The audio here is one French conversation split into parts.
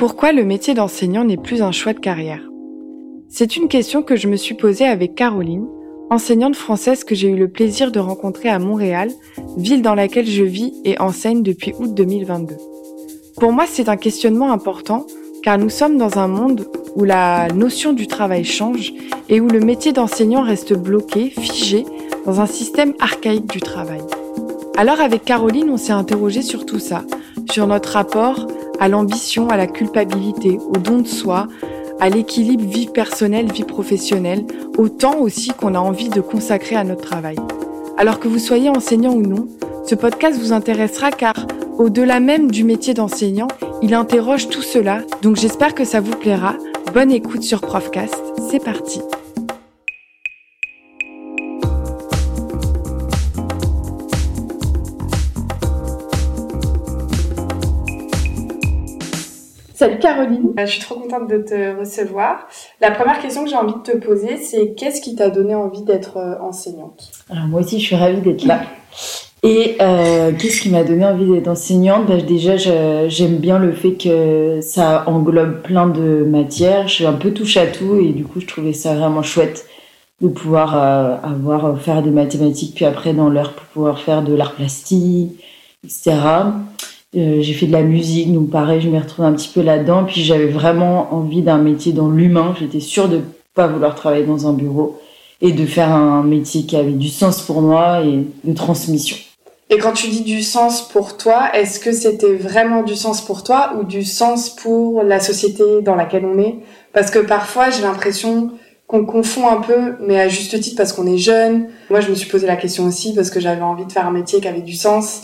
Pourquoi le métier d'enseignant n'est plus un choix de carrière? C'est une question que je me suis posée avec Caroline, enseignante française que j'ai eu le plaisir de rencontrer à Montréal, ville dans laquelle je vis et enseigne depuis août 2022. Pour moi, c'est un questionnement important car nous sommes dans un monde où la notion du travail change et où le métier d'enseignant reste bloqué, figé dans un système archaïque du travail. Alors avec Caroline, on s'est interrogé sur tout ça, sur notre rapport à l'ambition, à la culpabilité, au don de soi, à l'équilibre vie personnelle, vie professionnelle, au temps aussi qu'on a envie de consacrer à notre travail. Alors que vous soyez enseignant ou non, ce podcast vous intéressera car au-delà même du métier d'enseignant, il interroge tout cela, donc j'espère que ça vous plaira. Bonne écoute sur Profcast, c'est parti. Salut Caroline, je suis trop contente de te recevoir. La première question que j'ai envie de te poser, c'est qu'est-ce qui t'a donné envie d'être euh, enseignante? Alors moi aussi, je suis ravie d'être là. Et euh, qu'est-ce qui m'a donné envie d'être enseignante? Bah, Déjà, j'aime bien le fait que ça englobe plein de matières. Je suis un peu touche à tout et du coup, je trouvais ça vraiment chouette de pouvoir euh, avoir euh, faire des mathématiques, puis après dans l'heure pouvoir faire de l'art plastique, etc. Euh, j'ai fait de la musique, donc pareil, je m'y retrouve un petit peu là-dedans. Puis j'avais vraiment envie d'un métier dans l'humain. J'étais sûre de pas vouloir travailler dans un bureau et de faire un métier qui avait du sens pour moi et de transmission. Et quand tu dis du sens pour toi, est-ce que c'était vraiment du sens pour toi ou du sens pour la société dans laquelle on est? Parce que parfois, j'ai l'impression qu'on confond un peu, mais à juste titre parce qu'on est jeune. Moi, je me suis posé la question aussi parce que j'avais envie de faire un métier qui avait du sens.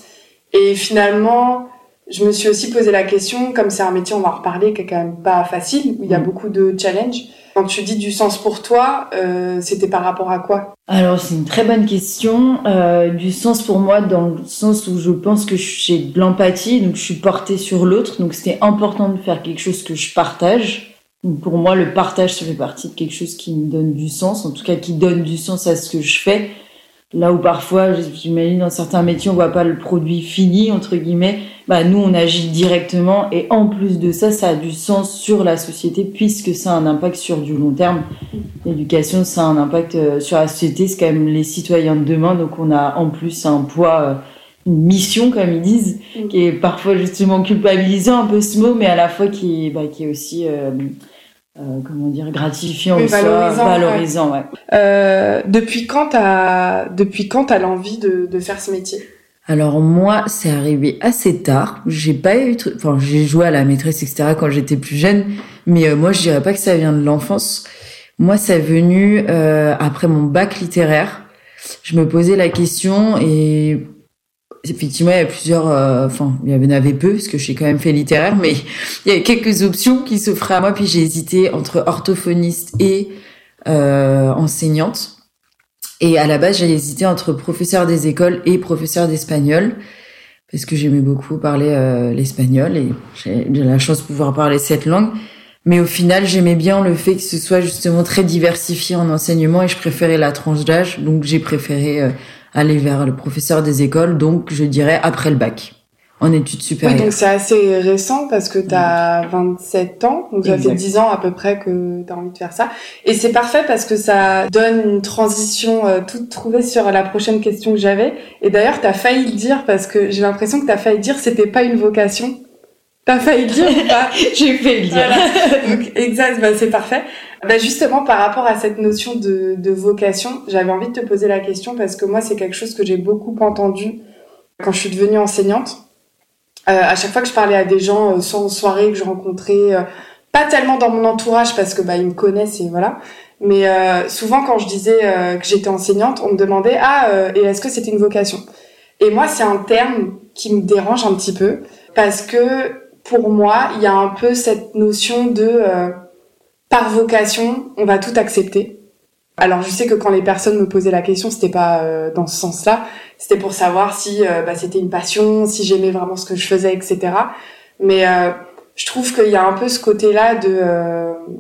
Et finalement, je me suis aussi posé la question, comme c'est un métier, on va en reparler, qui est quand même pas facile, où il y a mm. beaucoup de challenges. Quand tu dis du sens pour toi, euh, c'était par rapport à quoi? Alors c'est une très bonne question. Euh, du sens pour moi dans le sens où je pense que j'ai de l'empathie, donc je suis portée sur l'autre, donc c'était important de faire quelque chose que je partage. Donc pour moi, le partage, ça fait partie de quelque chose qui me donne du sens, en tout cas qui donne du sens à ce que je fais. Là où parfois, j'imagine dans certains métiers, on voit pas le produit fini entre guillemets. Bah nous, on agit directement et en plus de ça, ça a du sens sur la société puisque ça a un impact sur du long terme. L'éducation, ça a un impact euh, sur la société. C'est quand même les citoyens de demain, donc on a en plus un poids, euh, une mission comme ils disent, qui est parfois justement culpabilisant un peu ce mot, mais à la fois qui, bah, qui est aussi euh, euh, comment dire gratifiant ou valorisant, valorisant ouais. Euh, depuis quand t'as depuis quand t'as l'envie de, de faire ce métier? Alors moi, c'est arrivé assez tard. J'ai pas eu, enfin j'ai joué à la maîtresse etc quand j'étais plus jeune, mais euh, moi je dirais pas que ça vient de l'enfance. Moi, c'est venu euh, après mon bac littéraire. Je me posais la question et effectivement, il y a plusieurs, euh, enfin, il y en avait peu, parce que j'ai quand même fait littéraire, mais il y a quelques options qui s'offraient à moi, puis j'ai hésité entre orthophoniste et euh, enseignante. Et à la base, j'ai hésité entre professeur des écoles et professeur d'espagnol, parce que j'aimais beaucoup parler euh, l'espagnol, et j'ai la chance de pouvoir parler cette langue. Mais au final, j'aimais bien le fait que ce soit justement très diversifié en enseignement, et je préférais la tranche d'âge, donc j'ai préféré aller vers le professeur des écoles, donc je dirais après le bac, en études supérieures. Oui, donc c'est assez récent parce que tu as 27 ans, donc ça fait 10 ans à peu près que tu as envie de faire ça. Et c'est parfait parce que ça donne une transition euh, toute trouvée sur la prochaine question que j'avais. Et d'ailleurs, tu as failli le dire parce que j'ai l'impression que tu as failli dire c'était pas une vocation. T'as failli le dire ou pas? J'ai fait le dire. Donc, exact, bah, c'est parfait. Bah, justement, par rapport à cette notion de, de vocation, j'avais envie de te poser la question parce que moi, c'est quelque chose que j'ai beaucoup entendu quand je suis devenue enseignante. Euh, à chaque fois que je parlais à des gens, euh, soit soirée que je rencontrais, euh, pas tellement dans mon entourage parce que bah ils me connaissent et voilà. Mais euh, souvent, quand je disais euh, que j'étais enseignante, on me demandait ah et est-ce que c'était une vocation? Et moi, c'est un terme qui me dérange un petit peu parce que pour moi, il y a un peu cette notion de euh, par vocation, on va tout accepter. Alors je sais que quand les personnes me posaient la question, c'était pas euh, dans ce sens-là, c'était pour savoir si euh, bah, c'était une passion, si j'aimais vraiment ce que je faisais, etc. Mais je trouve qu'il y a un peu ce côté-là de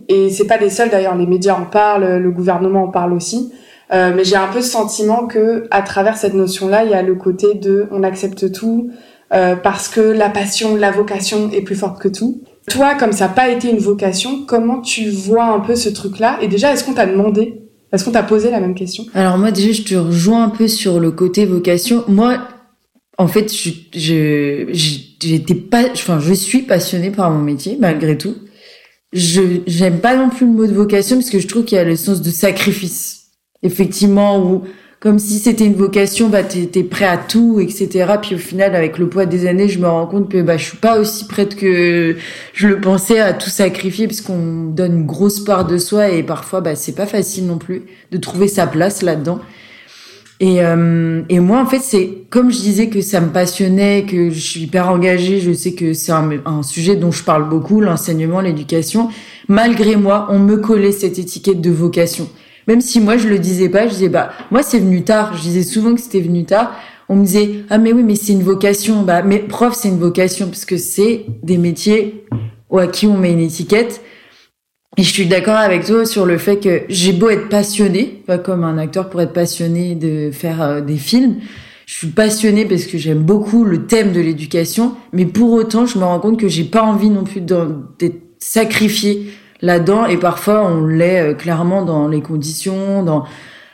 et c'est pas les seuls d'ailleurs, les médias en parlent, le gouvernement en parle aussi. mais j'ai un peu ce sentiment que à travers cette notion-là, il y a le côté de on accepte tout, euh, parce que la passion, la vocation est plus forte que tout. Toi, comme ça n'a pas été une vocation, comment tu vois un peu ce truc-là? Et déjà, est-ce qu'on t'a demandé? Est-ce qu'on t'a posé la même question? Alors moi, déjà, je te rejoins un peu sur le côté vocation. Moi, en fait, je, je, j'étais pas, enfin, je suis passionnée par mon métier, malgré tout. Je, j'aime pas non plus le mot de vocation parce que je trouve qu'il y a le sens de sacrifice. Effectivement, où comme si c'était une vocation, bah t'es prêt à tout, etc. Puis au final, avec le poids des années, je me rends compte que bah je suis pas aussi prête que je le pensais à tout sacrifier, parce qu'on donne une grosse part de soi et parfois bah c'est pas facile non plus de trouver sa place là-dedans. Et, euh, et moi, en fait, c'est comme je disais que ça me passionnait, que je suis hyper engagée, je sais que c'est un, un, sujet dont je parle beaucoup, l'enseignement, l'éducation. Malgré moi, on me collait cette étiquette de vocation. Même si moi je le disais pas, je disais bah moi c'est venu tard. Je disais souvent que c'était venu tard. On me disait ah mais oui mais c'est une vocation. Bah mais prof c'est une vocation parce que c'est des métiers à qui on met une étiquette. Et je suis d'accord avec toi sur le fait que j'ai beau être passionné, pas comme un acteur pour être passionné de faire euh, des films. Je suis passionnée parce que j'aime beaucoup le thème de l'éducation, mais pour autant, je me rends compte que j'ai pas envie non plus d'être sacrifiée là-dedans et parfois on l'est euh, clairement dans les conditions, dans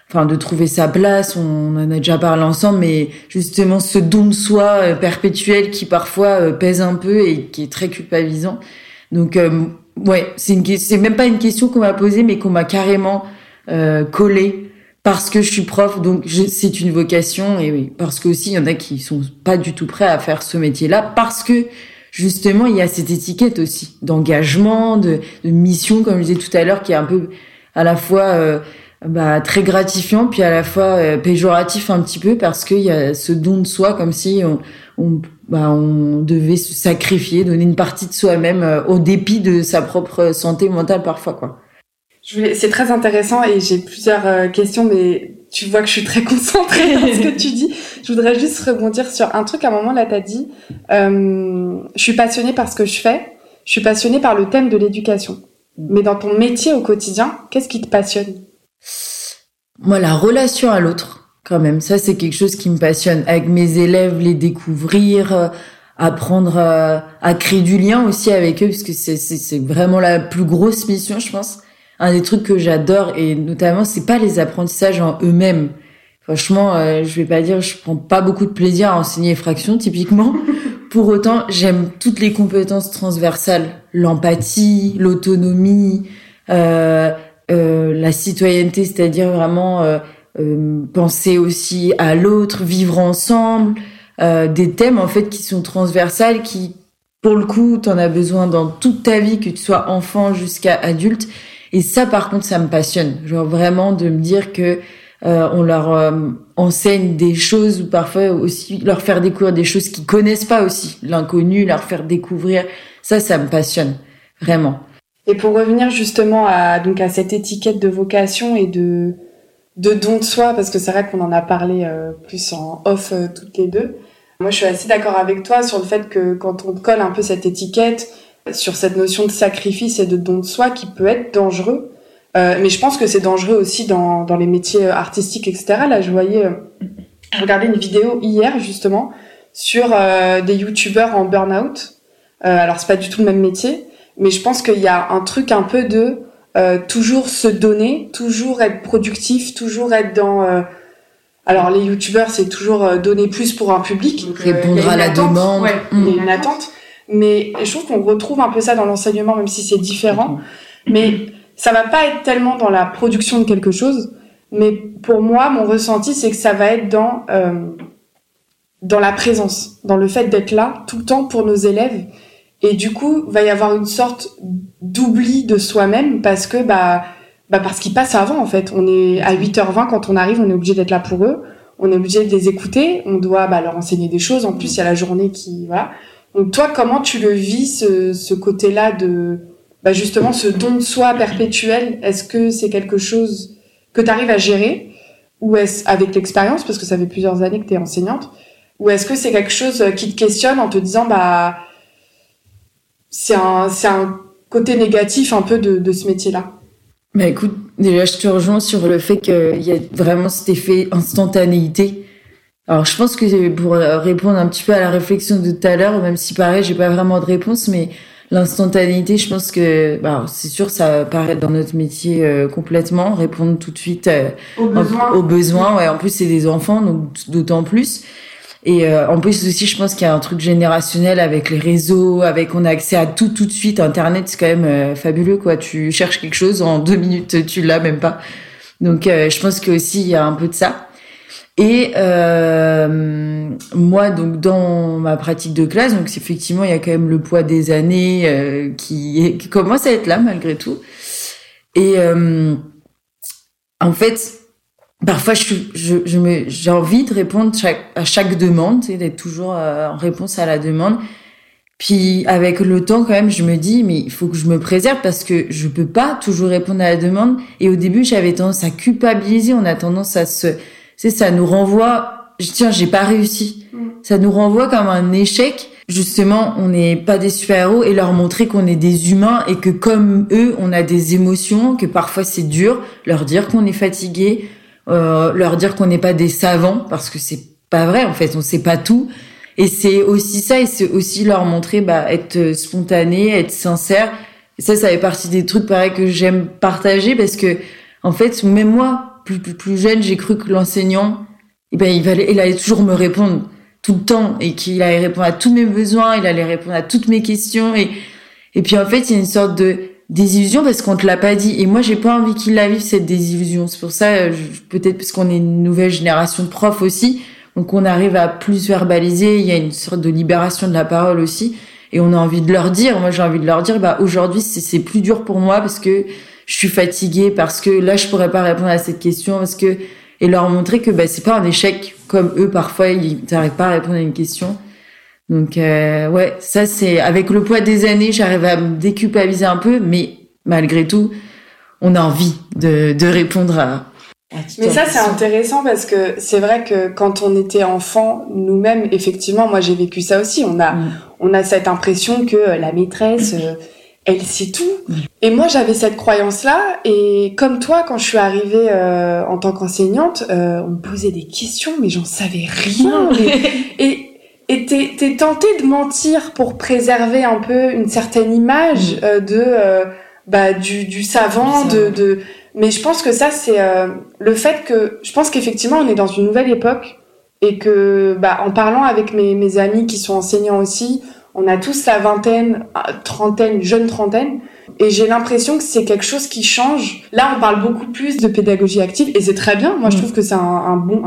enfin de trouver sa place, on en a déjà parlé ensemble mais justement ce don de soi euh, perpétuel qui parfois euh, pèse un peu et qui est très culpabilisant. Donc ouais, c'est une c'est même pas une question qu'on m'a posée mais qu'on m'a carrément euh, collée parce que je suis prof, donc c'est une vocation et oui, parce que aussi il y en a qui sont pas du tout prêts à faire ce métier-là parce que justement, il y a cette étiquette aussi d'engagement, de, de, mission, comme je disais tout à l'heure, qui est un peu à la fois euh, bah, très gratifiant, puis à la fois euh, péjoratif un petit peu, parce qu'il y a ce don de soi, comme si on, on, bah, on devait se sacrifier, donner une partie de soi-même euh, au dépit de sa propre santé mentale parfois, quoi. C'est très intéressant et j'ai plusieurs questions, mais tu vois que je suis très concentrée dans ce que tu dis. Je voudrais juste rebondir sur un truc. À un moment là, t'as dit, euh, je suis passionnée par ce que je fais. Je suis passionnée par le thème de l'éducation. Mais dans ton métier au quotidien, qu'est-ce qui te passionne? Moi, la relation à l'autre, quand même. Ça, c'est quelque chose qui me passionne. Avec mes élèves, les découvrir, euh, apprendre à, à créer du lien aussi avec eux, parce que c'est vraiment la plus grosse mission, je pense un des trucs que j'adore et notamment c'est pas les apprentissages en eux-mêmes. Franchement, euh, je vais pas dire je prends pas beaucoup de plaisir à enseigner fraction typiquement. Pour autant, j'aime toutes les compétences transversales, l'empathie, l'autonomie, euh, euh, la citoyenneté, c'est-à-dire vraiment euh, penser aussi à l'autre, vivre ensemble, des thèmes en fait qui sont transversales, qui pour le coup, tu en as besoin dans toute ta vie, que tu sois enfant jusqu'à adulte. Et ça, par contre, ça me passionne. Genre vraiment de me dire que euh, on leur euh, enseigne des choses ou parfois aussi leur faire découvrir des choses qu'ils connaissent pas aussi, l'inconnu, leur faire découvrir. Ça, ça me passionne vraiment. Et pour revenir justement à donc à cette étiquette de vocation et de de don de soi, parce que c'est vrai qu'on en a parlé euh, plus en off toutes les deux. Moi, je suis assez d'accord avec toi sur le fait que quand on colle un peu cette étiquette, sur cette notion de sacrifice et de don de soi qui peut être dangereux. Euh, mais je pense que c'est dangereux aussi dans, dans les métiers artistiques, etc. Là, je voyais, euh, je regardais une vidéo hier justement sur euh, des youtubeurs en burn-out. Euh, alors c'est pas du tout le même métier, mais je pense qu'il y a un truc un peu de euh, toujours se donner, toujours être productif, toujours être dans alors les youtubeurs c'est toujours donner plus pour un public, répondre à la demande, ouais, il y a une attente. Mais je trouve qu'on retrouve un peu ça dans l'enseignement, même si c'est différent. Mais ça va pas être tellement dans la production de quelque chose. Mais pour moi, mon ressenti, c'est que ça va être dans euh, dans la présence, dans le fait d'être là tout le temps pour nos élèves. Et du coup, va y avoir une sorte d'oubli de soi-même parce que bah bah parce qu'ils passent avant en fait. On est à 8h20 quand on arrive, on est obligé d'être là pour eux. On est obligé de les écouter, on doit bah, leur enseigner des choses. En plus, il y a la journée qui voilà. Donc toi, comment tu le vis, ce, ce côté-là de bah justement ce don de soi perpétuel? Est-ce que c'est quelque chose que tu arrives à gérer? Ou est-ce avec l'expérience, parce que ça fait plusieurs années que tu es enseignante, ou est-ce que c'est quelque chose qui te questionne en te disant bah c'est un c'est un côté négatif un peu de, de ce métier-là? Bah écoute, déjà je te rejoins sur le fait qu'il y a vraiment cet effet instantanéité alors, je pense que pour répondre un petit peu à la réflexion de tout à l'heure, même si pareil, j'ai pas vraiment de réponse, mais l'instantanéité, je pense que bah, c'est sûr, ça apparaît dans notre métier euh, complètement, répondre tout de suite euh, aux besoins. Ouais, en plus, c'est des enfants, donc d'autant plus. Et euh, en plus aussi, je pense qu'il y a un truc générationnel avec les réseaux, avec on a accès à tout tout de suite. Internet, c'est quand même fabuleux, quoi. Tu cherches quelque chose en deux minutes, tu l'as même pas. Donc, je pense que aussi il y a un peu de ça. Et euh, moi, donc dans ma pratique de classe, donc effectivement, il y a quand même le poids des années euh, qui, qui, commence à être là malgré tout. Et euh, en fait, parfois, je, je, je me, j'ai envie de répondre à chaque demande, d'être toujours euh, en réponse à la demande. Puis avec le temps, quand même, je me dis, mais il faut que je me préserve parce que je peux pas toujours répondre à la demande. Et au début, j'avais tendance à culpabiliser. On a tendance à se c'est ça nous renvoie tiens j'ai pas réussi. Mm. ça nous renvoie comme un échec. Justement on n'est pas des super-héros et leur montrer qu'on est des humains et que comme eux on a des émotions que parfois c'est dur leur dire qu'on est fatigué euh, leur dire qu'on n'est pas des savants parce que c'est pas vrai en fait on sait pas tout. Et c'est aussi ça et c'est aussi leur montrer bah être spontané être sincère. Et ça ça fait partie des trucs pareil que j'aime partager parce que en fait même moi plus, plus, jeune, j'ai cru que l'enseignant, eh ben, il, allait, il allait toujours me répondre tout le temps et qu'il allait répondre à tous mes besoins, il allait répondre à toutes mes questions et et puis en fait il y a une sorte de désillusion parce qu'on te l'a pas dit et moi j'ai pas envie qu'il la vive cette désillusion. C'est pour ça peut-être parce qu'on est une nouvelle génération de profs aussi donc on arrive à plus verbaliser il y a une sorte de libération de la parole aussi et on a envie de leur dire. Moi j'ai envie de leur dire bah aujourd'hui c'est plus dur pour moi parce que je suis fatiguée parce que là je pourrais pas répondre à cette question parce que et leur montrer que bah c'est pas un échec comme eux parfois ils n'arrivent pas à répondre à une question. Donc euh, ouais, ça c'est avec le poids des années, j'arrive à me déculpabiliser un peu mais malgré tout, on a envie de de répondre à mais ça, c'est intéressant parce que c'est vrai que quand on était enfant, nous-mêmes, effectivement, moi j'ai vécu ça aussi. On a, mm. on a cette impression que la maîtresse, euh, elle sait tout. Et moi, j'avais cette croyance-là. Et comme toi, quand je suis arrivée euh, en tant qu'enseignante, euh, on me posait des questions, mais j'en savais rien. et et t'es tenté de mentir pour préserver un peu une certaine image mm. euh, de bah du, du savant, de, de mais je pense que ça c'est le fait que je pense qu'effectivement on est dans une nouvelle époque et que bah en parlant avec mes mes amis qui sont enseignants aussi on a tous la vingtaine, trentaine, jeune trentaine. Et j'ai l'impression que c'est quelque chose qui change. Là, on parle beaucoup plus de pédagogie active et c'est très bien. Moi, je mm. trouve que c'est un, bon,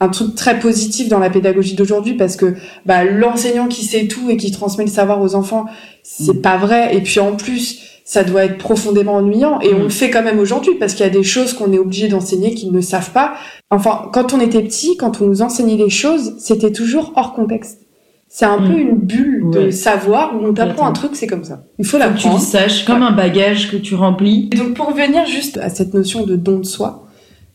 un, truc très positif dans la pédagogie d'aujourd'hui parce que bah, l'enseignant qui sait tout et qui transmet le savoir aux enfants, c'est mm. pas vrai. Et puis en plus, ça doit être profondément ennuyant et on mm. le fait quand même aujourd'hui parce qu'il y a des choses qu'on est obligé d'enseigner qu'ils ne savent pas. Enfin, quand on était petit, quand on nous enseignait les choses, c'était toujours hors contexte. C'est un peu mm. une bulle de savoir où on t'apprend un truc, c'est comme ça. Il faut l'apprendre. Tu le saches, comme un bagage que tu remplis. Et donc pour revenir juste à cette notion de don de soi,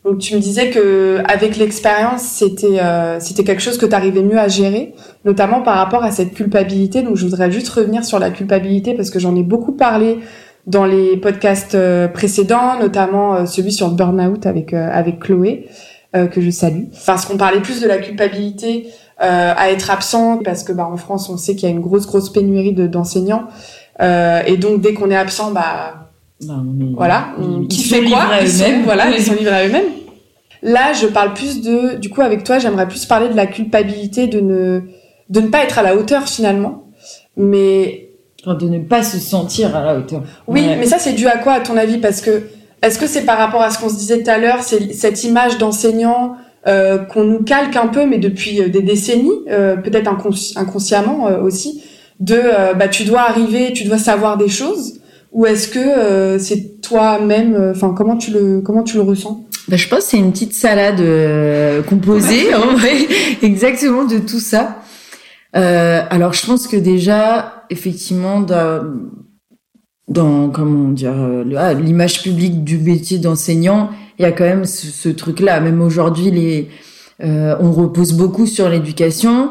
donc tu me disais que avec l'expérience, c'était euh, c'était quelque chose que tu arrivais mieux à gérer, notamment par rapport à cette culpabilité. Donc je voudrais juste revenir sur la culpabilité parce que j'en ai beaucoup parlé dans les podcasts euh, précédents, notamment euh, celui sur le burn-out avec avec Chloé que je salue. Parce qu'on parlait plus de la culpabilité euh, à être absent parce que bah en France on sait qu'il y a une grosse grosse pénurie de d'enseignants. Euh, et donc dès qu'on est absent bah, bah voilà on, qui fait quoi ils sont, voilà ils sont livrés à eux-mêmes. Là je parle plus de du coup avec toi j'aimerais plus parler de la culpabilité de ne de ne pas être à la hauteur finalement. Mais de ne pas se sentir à la hauteur. Oui mais ça c'est dû à quoi à ton avis? Parce que est-ce que c'est par rapport à ce qu'on se disait tout à l'heure c'est cette image d'enseignant qu'on nous calque un peu, mais depuis euh, des décennies, euh, peut-être inconsciemment aussi, de bah tu dois arriver, tu dois savoir des choses, ou est-ce que c'est toi-même, enfin comment tu le comment tu le ressens? Bah, je pense que c'est une petite salade composée, en vrai, exactement de tout ça. alors je pense que déjà, effectivement, dans, comment dire, ah, l'image publique du métier d'enseignant, il y a quand même ce, ce truc-là. Même aujourd'hui, les, euh, on repose beaucoup sur l'éducation.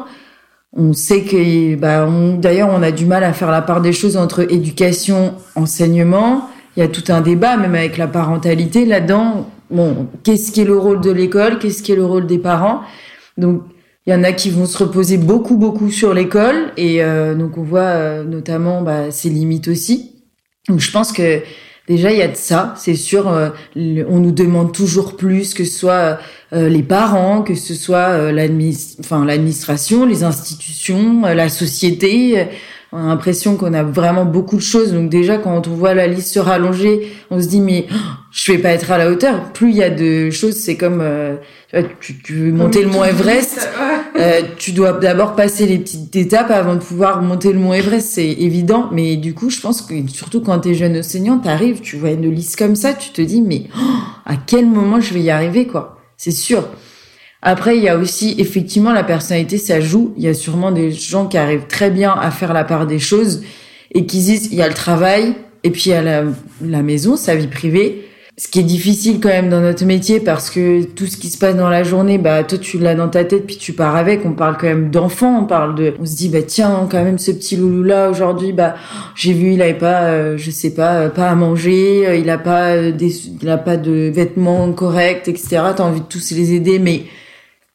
On sait que, bah, d'ailleurs, on a du mal à faire la part des choses entre éducation, enseignement. Il y a tout un débat, même avec la parentalité là-dedans. Bon, qu'est-ce qui est le rôle de l'école? Qu'est-ce qui est le rôle des parents? Donc, Il y en a qui vont se reposer beaucoup, beaucoup sur l'école. Et euh, donc, on voit euh, notamment bah, ses limites aussi. Donc, je pense que déjà, il y a de ça. C'est sûr, euh, on nous demande toujours plus, que ce soit les parents, que ce soit l'administration, les institutions, la société on a l'impression qu'on a vraiment beaucoup de choses. Donc déjà, quand on voit la liste se rallonger, on se dit mais oh, je vais pas être à la hauteur. Plus il y a de choses, c'est comme euh, tu, tu, veux monter le mont Everest, euh, tu dois d'abord passer les petites étapes avant de pouvoir monter le mont Everest. C'est évident, mais du coup, je pense que surtout quand tu es jeune enseignant, t'arrives, tu vois une liste comme ça, tu te dis mais oh, à quel moment je vais y arriver quoi? C'est sûr. Après, il y a aussi effectivement la personnalité, ça joue. Il y a sûrement des gens qui arrivent très bien à faire la part des choses et qui disent il y a le travail et puis il y a la, la maison, sa vie privée. Ce qui est difficile quand même dans notre métier parce que tout ce qui se passe dans la journée, bah toi tu l'as dans ta tête puis tu pars avec. On parle quand même d'enfants, on parle de, on se dit bah tiens quand même ce petit loulou là aujourd'hui, bah j'ai vu il avait pas, euh, je sais pas, euh, pas à manger, euh, il a pas des, il a pas de vêtements corrects, etc. T'as envie de tous les aider, mais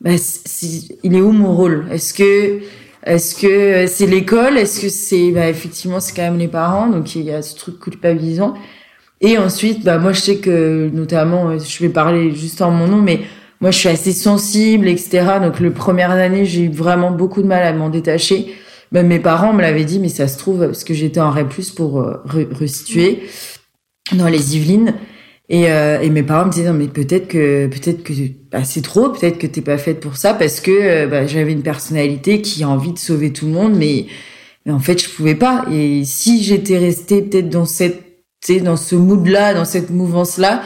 bah, il est où mon rôle? Est-ce que est-ce que c'est l'école? Est-ce que c'est bah, effectivement c'est quand même les parents? Donc il y a ce truc culpabilisant. Et ensuite bah moi je sais que notamment je vais parler juste en mon nom mais moi je suis assez sensible etc. Donc le première année j'ai eu vraiment beaucoup de mal à m'en détacher. Même mes parents me l'avaient dit mais ça se trouve parce que j'étais en REP+ pour euh, restituer dans les Yvelines et, euh, et mes parents me disaient non mais peut-être que peut-être que bah, c'est trop, peut-être que t'es pas faite pour ça parce que euh, bah, j'avais une personnalité qui a envie de sauver tout le monde, mais, mais en fait je pouvais pas. Et si j'étais restée peut-être dans cette, tu dans ce mood-là, dans cette mouvance-là,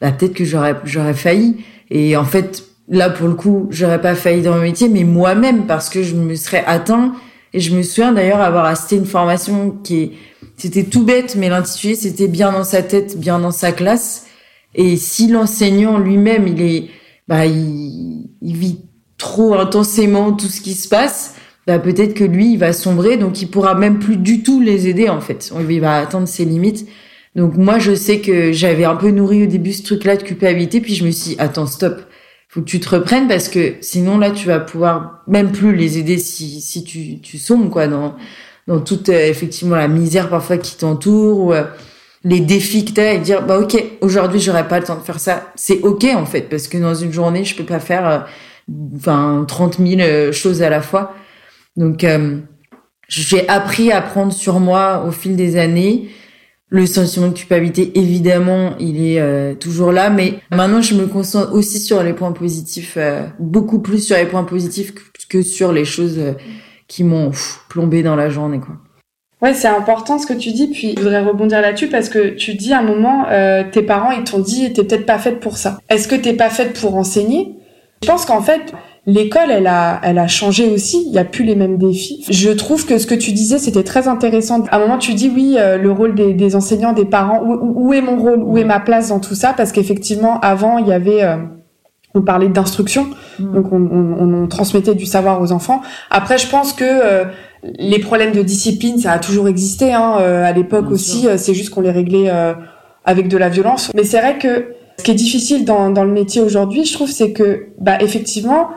bah, peut-être que j'aurais j'aurais failli. Et en fait là pour le coup j'aurais pas failli dans mon métier, mais moi-même parce que je me serais atteint. Et je me souviens d'ailleurs avoir assisté une formation qui est c'était tout bête, mais l'intitulé, c'était bien dans sa tête, bien dans sa classe. Et si l'enseignant lui-même, il est, bah, il, vit trop intensément tout ce qui se passe, bah, peut-être que lui, il va sombrer, donc il pourra même plus du tout les aider, en fait. Il va atteindre ses limites. Donc moi, je sais que j'avais un peu nourri au début ce truc-là de culpabilité, puis je me suis dit, attends, stop. Faut que tu te reprennes parce que sinon là, tu vas pouvoir même plus les aider si, si tu, tu sombres, quoi, dans, dans toute euh, effectivement la misère parfois qui t'entoure ou euh, les défis que t'as et dire bah ok aujourd'hui j'aurais pas le temps de faire ça. C'est ok en fait parce que dans une journée je peux pas faire euh, enfin 30 000 choses à la fois. Donc j'ai appris à prendre sur moi au fil des années le sentiment de culpabilité évidemment il est toujours là mais maintenant je me concentre aussi sur les points positifs beaucoup plus sur les points positifs que sur les choses qui m'ont plombé dans la journée, quoi. Ouais, c'est important ce que tu dis. Puis je voudrais rebondir là-dessus parce que tu dis à un moment, euh, tes parents ils t'ont dit, t'es peut-être pas faite pour ça. Est-ce que t'es pas faite pour enseigner? Je pense qu'en fait, l'école, elle a, elle a changé aussi. Il y a plus les mêmes défis. Je trouve que ce que tu disais, c'était très intéressant. À un moment, tu dis oui, euh, le rôle des, des, enseignants, des parents. Où, où, est mon rôle? Où est ma place dans tout ça? Parce qu'effectivement, avant, il y avait euh, on parlait d'instruction, hmm. donc on, on, on, transmettait du savoir aux enfants. Après, je pense que euh, les problèmes de discipline, ça a toujours existé. Hein, euh, à l'époque aussi, euh, c'est juste qu'on les réglait avec de la violence. Mais c'est vrai que ce qui est difficile dans, dans le métier aujourd'hui, je trouve, c'est que, bah, effectivement,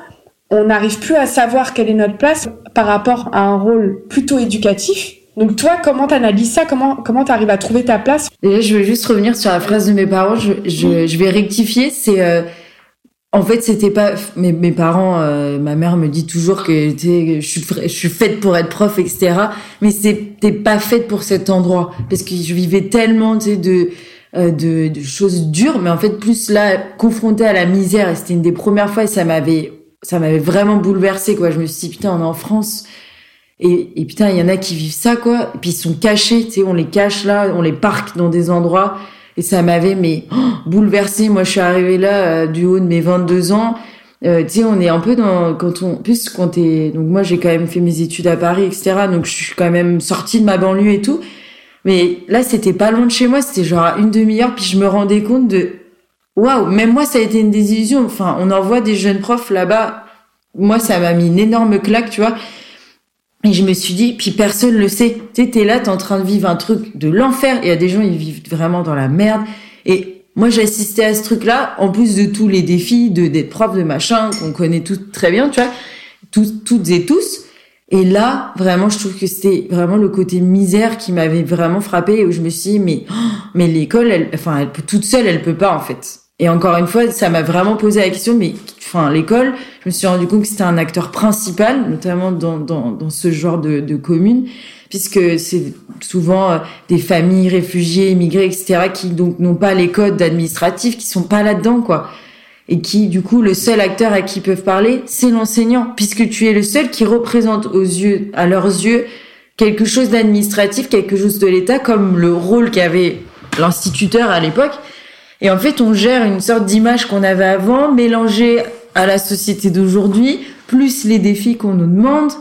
on n'arrive plus à savoir quelle est notre place par rapport à un rôle plutôt éducatif. Donc toi, comment t'analyses ça? Comment comment t'arrives à trouver ta place? Et je vais juste revenir sur la phrase de mes parents. Je, je, je vais rectifier. C'est en fait, c'était pas mes, mes parents. Euh, ma mère me dit toujours que je suis, je suis faite pour être prof, etc. Mais c'était pas faite pour cet endroit parce que je vivais tellement, de, euh, de, de choses dures. Mais en fait, plus là, confrontée à la misère, et c'était une des premières fois, et ça m'avait, ça m'avait vraiment bouleversée, quoi. Je me suis dit putain, on est en France. Et, et putain, il y en a qui vivent ça, quoi. Et puis ils sont cachés, tu sais, on les cache là, on les parque dans des endroits et ça m'avait mais oh, bouleversée. Moi, je suis arrivée là euh, du haut de mes 22 ans. Euh, tu sais, on est un peu dans quand on plus quand t'es donc moi j'ai quand même fait mes études à Paris, etc. Donc je suis quand même sortie de ma banlieue et tout. Mais là, c'était pas loin de chez moi. C'était genre une demi-heure. Puis je me rendais compte de waouh. Même moi, ça a été une désillusion. Enfin, on envoie des jeunes profs là-bas. Moi, ça m'a mis une énorme claque, tu vois. Et je me suis dit, puis personne le sait. Tu t'es là, t'es en train de vivre un truc de l'enfer. Il y a des gens, ils vivent vraiment dans la merde. Et moi, j'ai assisté à ce truc-là, en plus de tous les défis de d'être prof de machin qu'on connaît tous très bien, tu vois. toutes et tous. Et là, vraiment, je trouve que c'était vraiment le côté misère qui m'avait vraiment frappé où je me suis dit, mais, mais l'école, elle, enfin, elle peut toute seule, elle peut pas, en fait. Et encore une fois, ça m'a vraiment posé la question, mais, enfin, l'école, je me suis rendu compte que c'était un acteur principal, notamment dans, dans, dans ce genre de, de commune, puisque c'est souvent euh, des familles réfugiées, immigrées, etc., qui donc n'ont pas les codes administratifs, qui sont pas là-dedans, quoi et qui du coup le seul acteur à qui ils peuvent parler c'est l'enseignant puisque tu es le seul qui représente aux yeux à leurs yeux quelque chose d'administratif quelque chose de l'État comme le rôle qu'avait l'instituteur à l'époque et en fait on gère une sorte d'image qu'on avait avant mélangée à la société d'aujourd'hui plus les défis qu'on nous demande.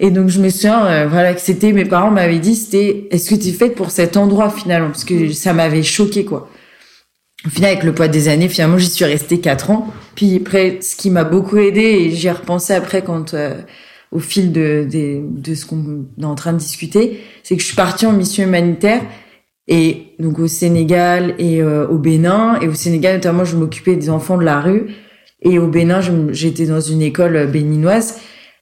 Et donc je me souviens euh, voilà que c'était mes parents m'avaient dit c'était est-ce que tu es faite pour cet endroit finalement? Parce que ça m'avait choqué quoi. Au final, avec le poids des années, finalement, j'y suis restée quatre ans. Puis après, ce qui m'a beaucoup aidé, et j'y ai repensé après quand, euh, au fil de, de, de ce qu'on est en train de discuter, c'est que je suis partie en mission humanitaire et donc au Sénégal et euh, au Bénin. Et au Sénégal, notamment, je m'occupais des enfants de la rue. Et au Bénin, j'étais dans une école béninoise.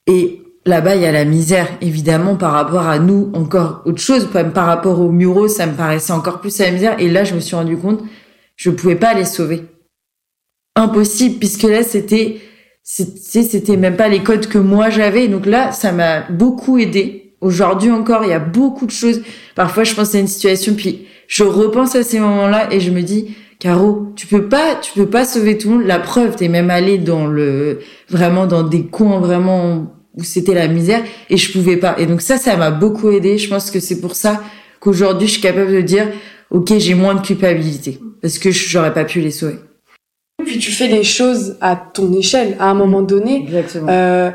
Et là-bas, il y a la misère, évidemment, par rapport à nous, encore autre chose. Par rapport aux muraux, ça me paraissait encore plus la misère. Et là, je me suis rendu compte je pouvais pas les sauver. Impossible, puisque là, c'était, c'était même pas les codes que moi j'avais. Donc là, ça m'a beaucoup aidé. Aujourd'hui encore, il y a beaucoup de choses. Parfois, je pense à une situation, puis je repense à ces moments-là et je me dis, Caro, tu peux pas, tu peux pas sauver tout le monde. La preuve, t'es même allé dans le, vraiment dans des coins vraiment où c'était la misère et je pouvais pas. Et donc ça, ça m'a beaucoup aidé. Je pense que c'est pour ça qu'aujourd'hui, je suis capable de dire, ok, j'ai moins de culpabilité parce que j'aurais pas pu les sauver. Puis tu fais les choses à ton échelle, à un moment donné. Exactement. Euh,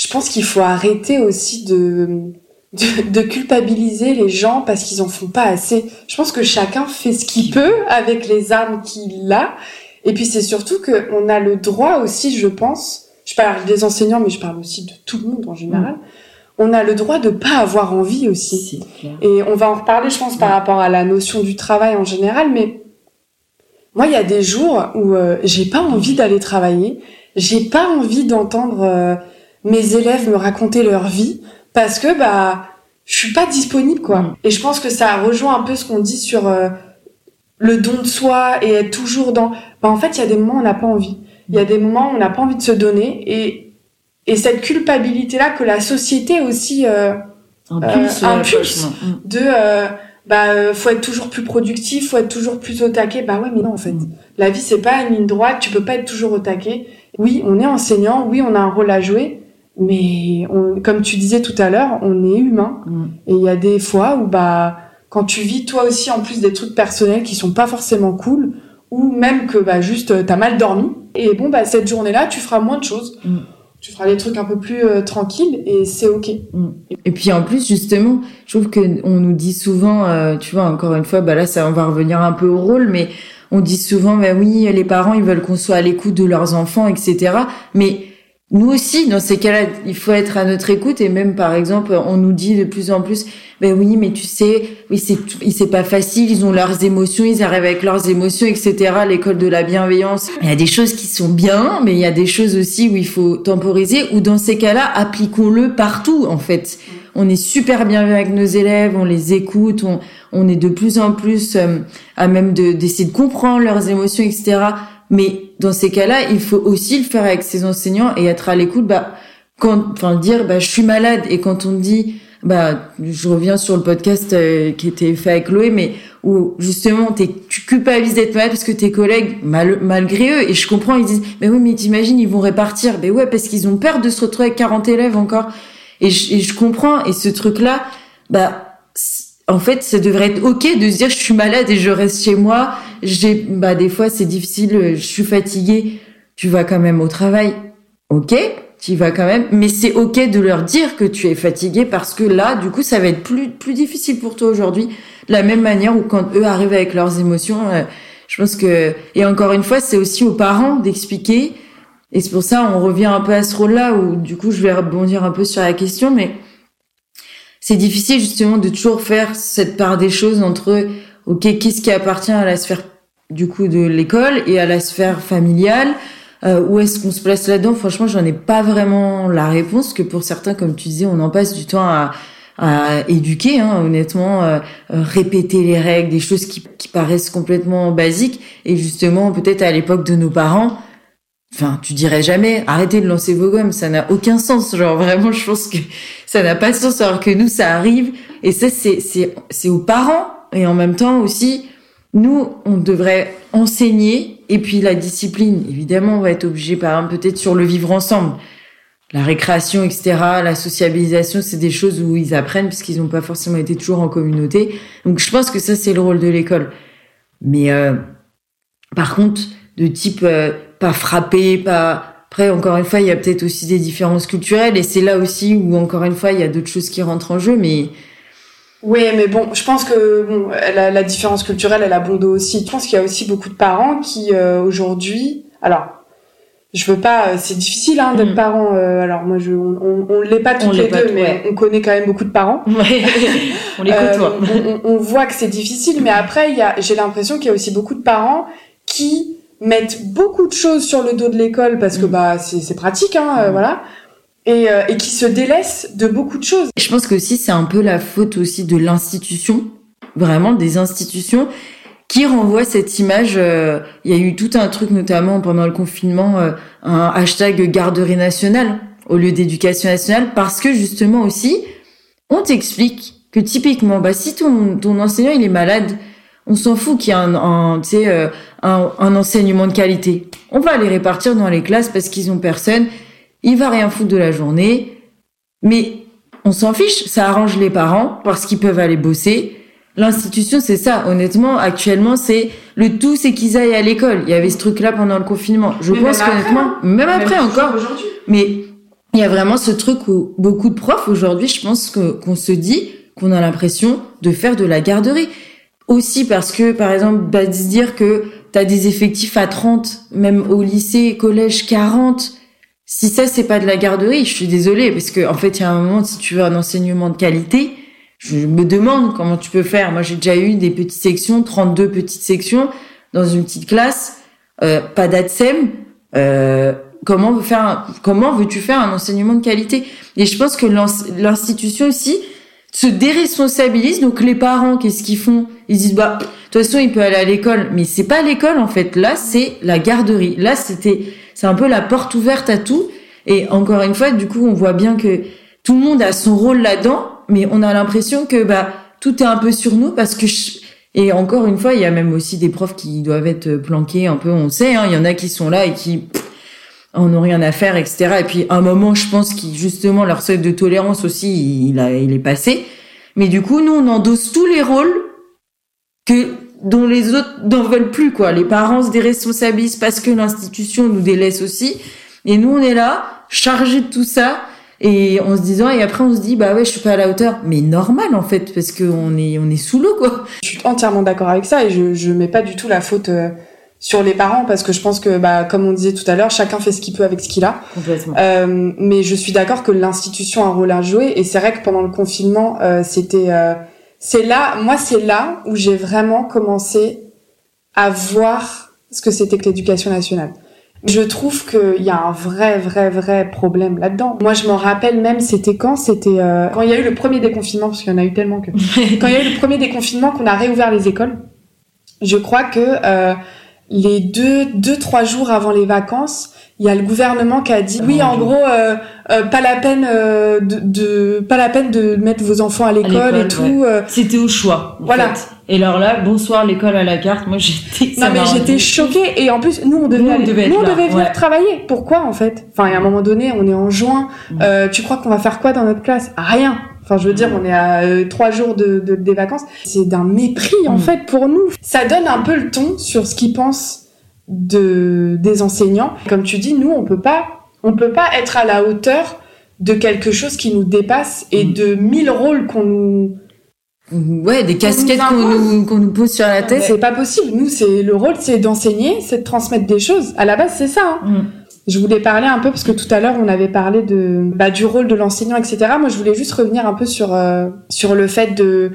je pense qu'il faut arrêter aussi de, de, de culpabiliser les gens parce qu'ils en font pas assez. Je pense que chacun fait ce qu'il peut avec les armes qu'il a. Et puis c'est surtout qu'on a le droit aussi, je pense, je parle des enseignants, mais je parle aussi de tout le monde en général. Mm. On a le droit de pas avoir envie aussi. Et on va en reparler, je pense, par rapport à la notion du travail en général, mais moi, il y a des jours où euh, j'ai pas envie d'aller travailler, j'ai pas envie d'entendre euh, mes élèves me raconter leur vie parce que bah je suis pas disponible quoi. Mm. Et je pense que ça rejoint un peu ce qu'on dit sur euh, le don de soi et être toujours dans. Bah, en fait, il y a des moments où on n'a pas envie. Il y a des moments où on n'a pas envie de se donner et et cette culpabilité là que la société aussi impulse, impulse de bah euh, faut être toujours plus productif, faut être toujours plus au taquet. Bah ouais, mais non en fait. La vie c'est pas une ligne droite, tu peux pas être toujours au taquet. Oui, on est enseignant, oui, on a un rôle à jouer, mais on, comme tu disais tout à l'heure, on est humain mm. et il y a des fois où bah quand tu vis toi aussi en plus des trucs personnels qui sont pas forcément cool ou même que bah juste t'as mal dormi et bon bah cette journée-là, tu feras moins de choses. Mm tu feras des trucs un peu plus euh, tranquilles et c'est ok. Mm. Et puis en plus justement, je trouve que on nous dit souvent, euh, tu vois, encore une fois, bah là ça on va revenir un peu au rôle, mais on dit souvent, bah oui, les parents ils veulent qu'on soit à l'écoute de leurs enfants, etc. Mais nous aussi, dans ces cas-là, il faut être à notre écoute et même, par exemple, on nous dit de plus en plus, ben oui, mais tu sais, oui, c'est, c'est pas facile, ils ont leurs émotions, ils arrivent avec leurs émotions, etc. L'école de la bienveillance. Il y a des choses qui sont bien, mais il y a des choses aussi où il faut temporiser, ou dans ces cas-là, appliquons-le partout, en fait. On est super bien avec nos élèves, on les écoute, on, on est de plus en plus euh, à même de, d'essayer de comprendre leurs émotions, etc. Mais dans ces cas-là, il faut aussi le faire avec ses enseignants et être à l'écoute. Bah, quand, enfin, dire, bah, je suis malade. Et quand on dit, bah, je reviens sur le podcast euh, qui était fait avec Chloé, mais où justement, es, tu culpabilises d'être malade parce que tes collègues, malgré eux, et je comprends, ils disent, mais oui, mais t'imagines, ils vont répartir. Mais ouais, parce qu'ils ont peur de se retrouver avec 40 élèves encore. Et je, et je comprends. Et ce truc-là, bah, en fait, ça devrait être ok de se dire je suis malade et je reste chez moi. J'ai, bah des fois c'est difficile, je suis fatiguée. Tu vas quand même au travail, ok, tu vas quand même, mais c'est ok de leur dire que tu es fatigué parce que là, du coup, ça va être plus plus difficile pour toi aujourd'hui. De la même manière où quand eux arrivent avec leurs émotions, euh, je pense que et encore une fois, c'est aussi aux parents d'expliquer. Et c'est pour ça on revient un peu à ce rôle-là où du coup je vais rebondir un peu sur la question, mais c'est difficile justement de toujours faire cette part des choses entre ok qu'est-ce qui appartient à la sphère du coup de l'école et à la sphère familiale euh, où est-ce qu'on se place là-dedans? Franchement, j'en ai pas vraiment la réponse. Que pour certains, comme tu disais, on en passe du temps à, à éduquer, hein, honnêtement, euh, répéter les règles, des choses qui, qui paraissent complètement basiques. Et justement, peut-être à l'époque de nos parents, enfin, tu dirais jamais, arrêtez de lancer vos gommes, ça n'a aucun sens. Genre vraiment, je pense que ça n'a pas de sens. Alors que nous, ça arrive. Et ça, c'est c'est c'est aux parents et en même temps aussi nous, on devrait enseigner, et puis la discipline, évidemment, on va être obligé, par exemple, peut-être sur le vivre ensemble. La récréation, etc., la sociabilisation, c'est des choses où ils apprennent puisqu'ils n'ont pas forcément été toujours en communauté. Donc je pense que ça, c'est le rôle de l'école. Mais euh, par contre, de type euh, pas frapper, pas... Après, encore une fois, il y a peut-être aussi des différences culturelles, et c'est là aussi où, encore une fois, il y a d'autres choses qui rentrent en jeu, mais oui, mais bon, je pense que bon, la, la différence culturelle, elle a bon dos aussi. Je pense qu'il y a aussi beaucoup de parents qui euh, aujourd'hui, alors, je veux pas, euh, c'est difficile hein, d'être mm. parent. Euh, alors moi, je, on, on, l'est pas toutes les deux, mais on connaît quand même beaucoup de parents. Ouais. on les côtoie. on, on, voit que c'est difficile, mais après, il y a, j'ai l'impression qu'il y a aussi beaucoup de parents qui mettent beaucoup de choses sur le dos de l'école parce que mm. bah c'est pratique, hein, mm. voilà et, euh, et qui se délaisse de beaucoup de choses. Je pense que aussi c'est un peu la faute aussi de l'institution, vraiment des institutions qui renvoient cette image. Euh, il y a eu tout un truc notamment pendant le confinement, euh, un hashtag garderie nationale au lieu d'éducation nationale, parce que justement aussi, on t'explique que typiquement, bah si ton, ton enseignant il est malade, on s'en fout qu'il y ait un, un, un, un enseignement de qualité. On va les répartir dans les classes parce qu'ils ont personne il va rien foutre de la journée, mais on s'en fiche, ça arrange les parents parce qu'ils peuvent aller bosser. L'institution, c'est ça. Honnêtement, actuellement, c'est le tout, c'est qu'ils aillent à l'école. Il y avait ce truc-là pendant le confinement. Je pense qu'honnêtement, même, après encore. Mais il y a vraiment ce truc où beaucoup de profs aujourd'hui, je pense que qu'on se dit qu'on a l'impression de faire de la garderie. Aussi parce que, par exemple, bah, de se dire que t'as des effectifs à 30, même au lycée, collège 40, si ça c'est pas de la garderie, je suis désolée parce que en fait il y a un moment si tu veux un enseignement de qualité, je me demande comment tu peux faire. Moi j'ai déjà eu des petites sections, 32 petites sections dans une petite classe, euh, pas d'ADSEM. Euh, comment faire comment veux-tu faire un enseignement de qualité? Et je pense que l'institution aussi se déresponsabilise. Donc les parents, qu'est-ce qu'ils font? Ils disent bah de toute façon il peut aller à l'école, mais c'est pas l'école en fait. Là c'est la garderie. Là c'était c'est un peu la porte ouverte à tout. Et encore une fois, du coup, on voit bien que tout le monde a son rôle là-dedans, mais on a l'impression que bah tout est un peu sur nous parce que et encore une fois, il y a même aussi des profs qui doivent être planqués un peu. On sait, hein, il y en a qui sont là et qui en ont rien à faire, etc. Et puis un moment, je pense qu'ils justement leur seuil de tolérance aussi, il a, il est passé. Mais du coup, nous, on endosse tous les rôles que dont les autres n'en veulent plus quoi. Les parents se déresponsabilisent parce que l'institution nous délaisse aussi. Et nous on est là, chargés de tout ça, et en se disant et après on se dit bah ouais je suis pas à la hauteur. Mais normal en fait parce qu'on est on est sous l'eau quoi. Je suis entièrement d'accord avec ça et je je mets pas du tout la faute. Sur les parents parce que je pense que bah comme on disait tout à l'heure chacun fait ce qu'il peut avec ce qu'il a Complètement. Euh, mais je suis d'accord que l'institution a un rôle à jouer et c'est vrai que pendant le confinement euh, c'était euh, c'est là, moi, c'est là où j'ai vraiment commencé à voir ce que c'était que l'éducation nationale. Je trouve qu'il y a un vrai, vrai, vrai problème là-dedans. Moi, je m'en rappelle même, c'était quand C'était euh, quand il y a eu le premier déconfinement, parce qu'il y en a eu tellement que... quand il y a eu le premier déconfinement, qu'on a réouvert les écoles, je crois que euh, les deux, deux, trois jours avant les vacances, il y a le gouvernement qui a dit oui en gros euh, euh, pas la peine euh, de, de, pas la peine de mettre vos enfants à l'école et tout euh. c'était au choix voilà. Et alors là bonsoir l'école à la carte. Moi j'étais non mais j'étais choquée. Et en plus nous on devait nous, aller, nous, on devait venir travailler. Pourquoi en fait? Enfin à un moment donné on est en juin. Mm. tu crois qu'on va faire quoi dans notre classe? Rien Enfin, je veux dire, on est à trois jours de, de, des vacances. C'est d'un mépris, en mm. fait, pour nous. Ça donne un peu le ton sur ce qu'ils pensent de des enseignants. Comme tu dis, nous on peut pas on peut pas être à la hauteur de quelque chose qui nous dépasse et mm. de mille rôles qu'on nous ouais des casquettes qu'on nous, qu'on nous pose sur la tête c'est pas possible nous c'est le rôle c'est d'enseigner c'est de transmettre des choses à la base c'est ça hein. mm. Je voulais parler un peu parce que tout à l'heure on avait parlé de bah, du rôle de l'enseignant etc moi je voulais juste revenir un peu sur euh, sur le fait de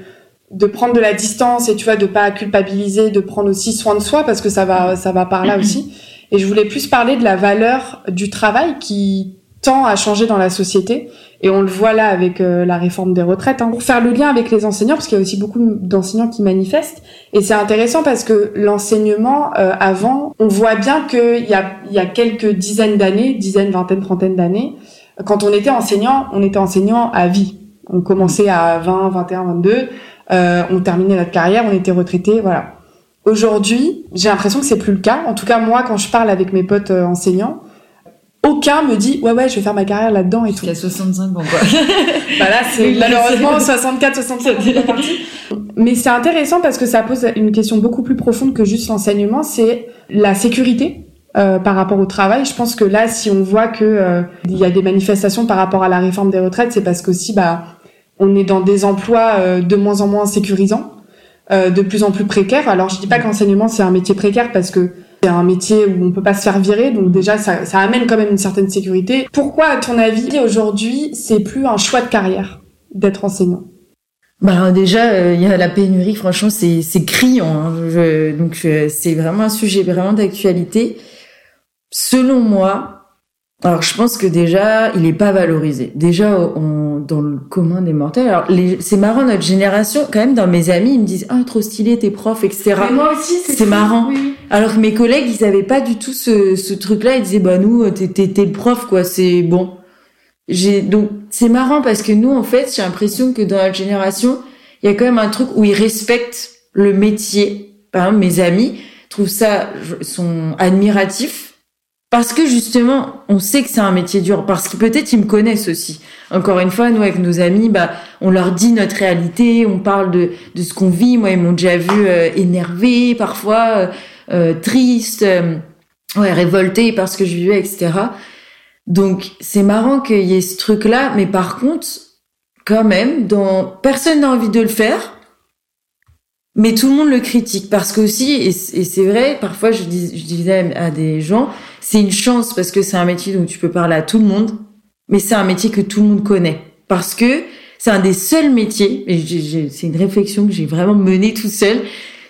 de prendre de la distance et tu vois de pas culpabiliser de prendre aussi soin de soi parce que ça va ça va par là aussi. Et je voulais plus parler de la valeur du travail qui tend à changer dans la société. Et on le voit là avec euh, la réforme des retraites. Hein. Pour faire le lien avec les enseignants, parce qu'il y a aussi beaucoup d'enseignants qui manifestent. Et c'est intéressant parce que l'enseignement, euh, avant, on voit bien qu'il y a, y a quelques dizaines d'années, dizaines, vingtaines, trentaines d'années, quand on était enseignant, on était enseignant à vie. On commençait à 20, 21, 22, euh, on terminait notre carrière, on était retraité, voilà. Aujourd'hui, j'ai l'impression que c'est plus le cas. En tout cas, moi, quand je parle avec mes potes euh, enseignants, aucun me dit ouais ouais je vais faire ma carrière là-dedans et tout. Jusqu'à 65 ans quoi. bah là c'est malheureusement 64 65 Mais c'est intéressant parce que ça pose une question beaucoup plus profonde que juste l'enseignement, c'est la sécurité. Euh, par rapport au travail, je pense que là, si on voit que euh, il y a des manifestations par rapport à la réforme des retraites, c'est parce qu'aussi, bah, on est dans des emplois euh, de moins en moins sécurisants, de plus en plus précaires. Alors, je dis pas que l'enseignement c'est un métier précaire parce que c'est un métier où on peut pas se faire virer, donc déjà ça, amène quand même une certaine sécurité. Pourquoi, à ton avis, aujourd'hui, c'est plus un choix de carrière d'être enseignant? Bah déjà, il y a la pénurie. Franchement, c'est criant. Hein. donc c'est vraiment un sujet vraiment d'actualité. Selon moi, alors je pense que déjà, il est pas valorisé. Déjà, dans le commun des mortels. Alors c'est marrant, notre génération, quand même, dans mes amis, ils me disent « Ah, trop stylé, tes profs, etc. » moi aussi, c'est marrant. Alors que mes collègues, ils avaient pas du tout ce, ce truc-là. Ils disaient « Bah nous, t'es le prof, quoi, c'est bon. » J'ai donc c'est marrant parce que nous, en fait, j'ai l'impression que dans notre génération, il y a quand même un truc où ils respectent le métier. Par exemple, mes amis trouvent ça, sont admiratifs parce que justement, on sait que c'est un métier dur, parce que peut-être ils me connaissent aussi. Encore une fois, nous avec nos amis, bah, on leur dit notre réalité, on parle de, de ce qu'on vit. Moi, ils m'ont déjà vu euh, énervé, parfois euh, euh triste, euh, ouais, révolté parce que je vivais, etc. Donc c'est marrant qu'il y ait ce truc-là, mais par contre, quand même, dans personne n'a envie de le faire. Mais tout le monde le critique parce que aussi, et c'est vrai, parfois je, dis, je disais à des gens, c'est une chance parce que c'est un métier dont tu peux parler à tout le monde, mais c'est un métier que tout le monde connaît. Parce que c'est un des seuls métiers, et c'est une réflexion que j'ai vraiment menée tout seul,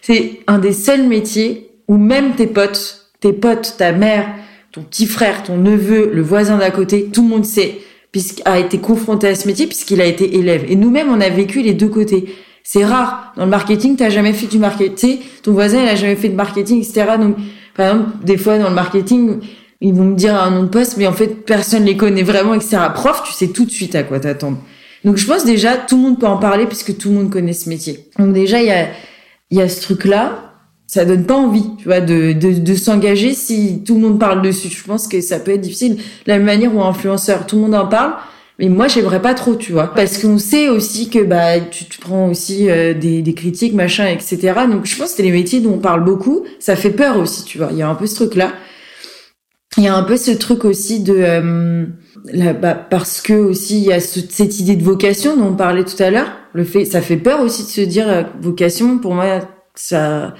c'est un des seuls métiers où même tes potes, tes potes, ta mère, ton petit frère, ton neveu, le voisin d'à côté, tout le monde sait, puisqu'il été confronté à ce métier, puisqu'il a été élève. Et nous-mêmes, on a vécu les deux côtés. C'est rare. Dans le marketing, t'as jamais fait du marketing. Ton voisin, il a jamais fait de marketing, etc. Donc, par exemple, des fois, dans le marketing, ils vont me dire un nom de poste, mais en fait, personne les connaît vraiment, etc. Prof, tu sais tout de suite à quoi t'attendre. Donc, je pense déjà, tout le monde peut en parler puisque tout le monde connaît ce métier. Donc, déjà, il y a, il y a ce truc-là. Ça donne pas envie, tu vois, de, de, de s'engager si tout le monde parle dessus. Je pense que ça peut être difficile. La même manière où influenceur, tout le monde en parle mais moi, j'aimerais pas trop, tu vois, parce qu'on sait aussi que bah tu te prends aussi euh, des, des critiques, machin, etc. Donc je pense que c'est les métiers dont on parle beaucoup. Ça fait peur aussi, tu vois. Il y a un peu ce truc-là. Il y a un peu ce truc aussi de euh, bah, parce que aussi il y a cette idée de vocation dont on parlait tout à l'heure. Le fait, ça fait peur aussi de se dire euh, vocation. Pour moi, ça,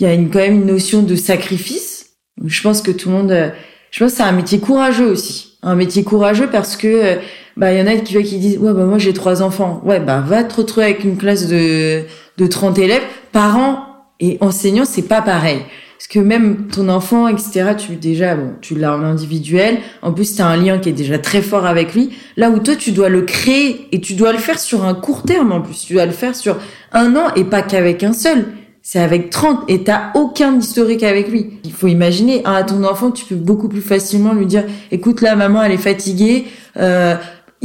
il y a une, quand même une notion de sacrifice. je pense que tout le monde, je pense que c'est un métier courageux aussi un métier courageux parce que euh, bah il y en a qui qui disent ouais bah moi j'ai trois enfants. Ouais bah va te retrouver avec une classe de de 30 élèves parents et enseignants c'est pas pareil. Parce que même ton enfant etc tu déjà bon tu l'as en individuel. En plus tu as un lien qui est déjà très fort avec lui. Là où toi tu dois le créer et tu dois le faire sur un court terme en plus. Tu dois le faire sur un an et pas qu'avec un seul c'est avec 30 et t'as aucun historique avec lui. Il faut imaginer, à ton enfant, tu peux beaucoup plus facilement lui dire, écoute là, maman, elle est fatiguée, euh,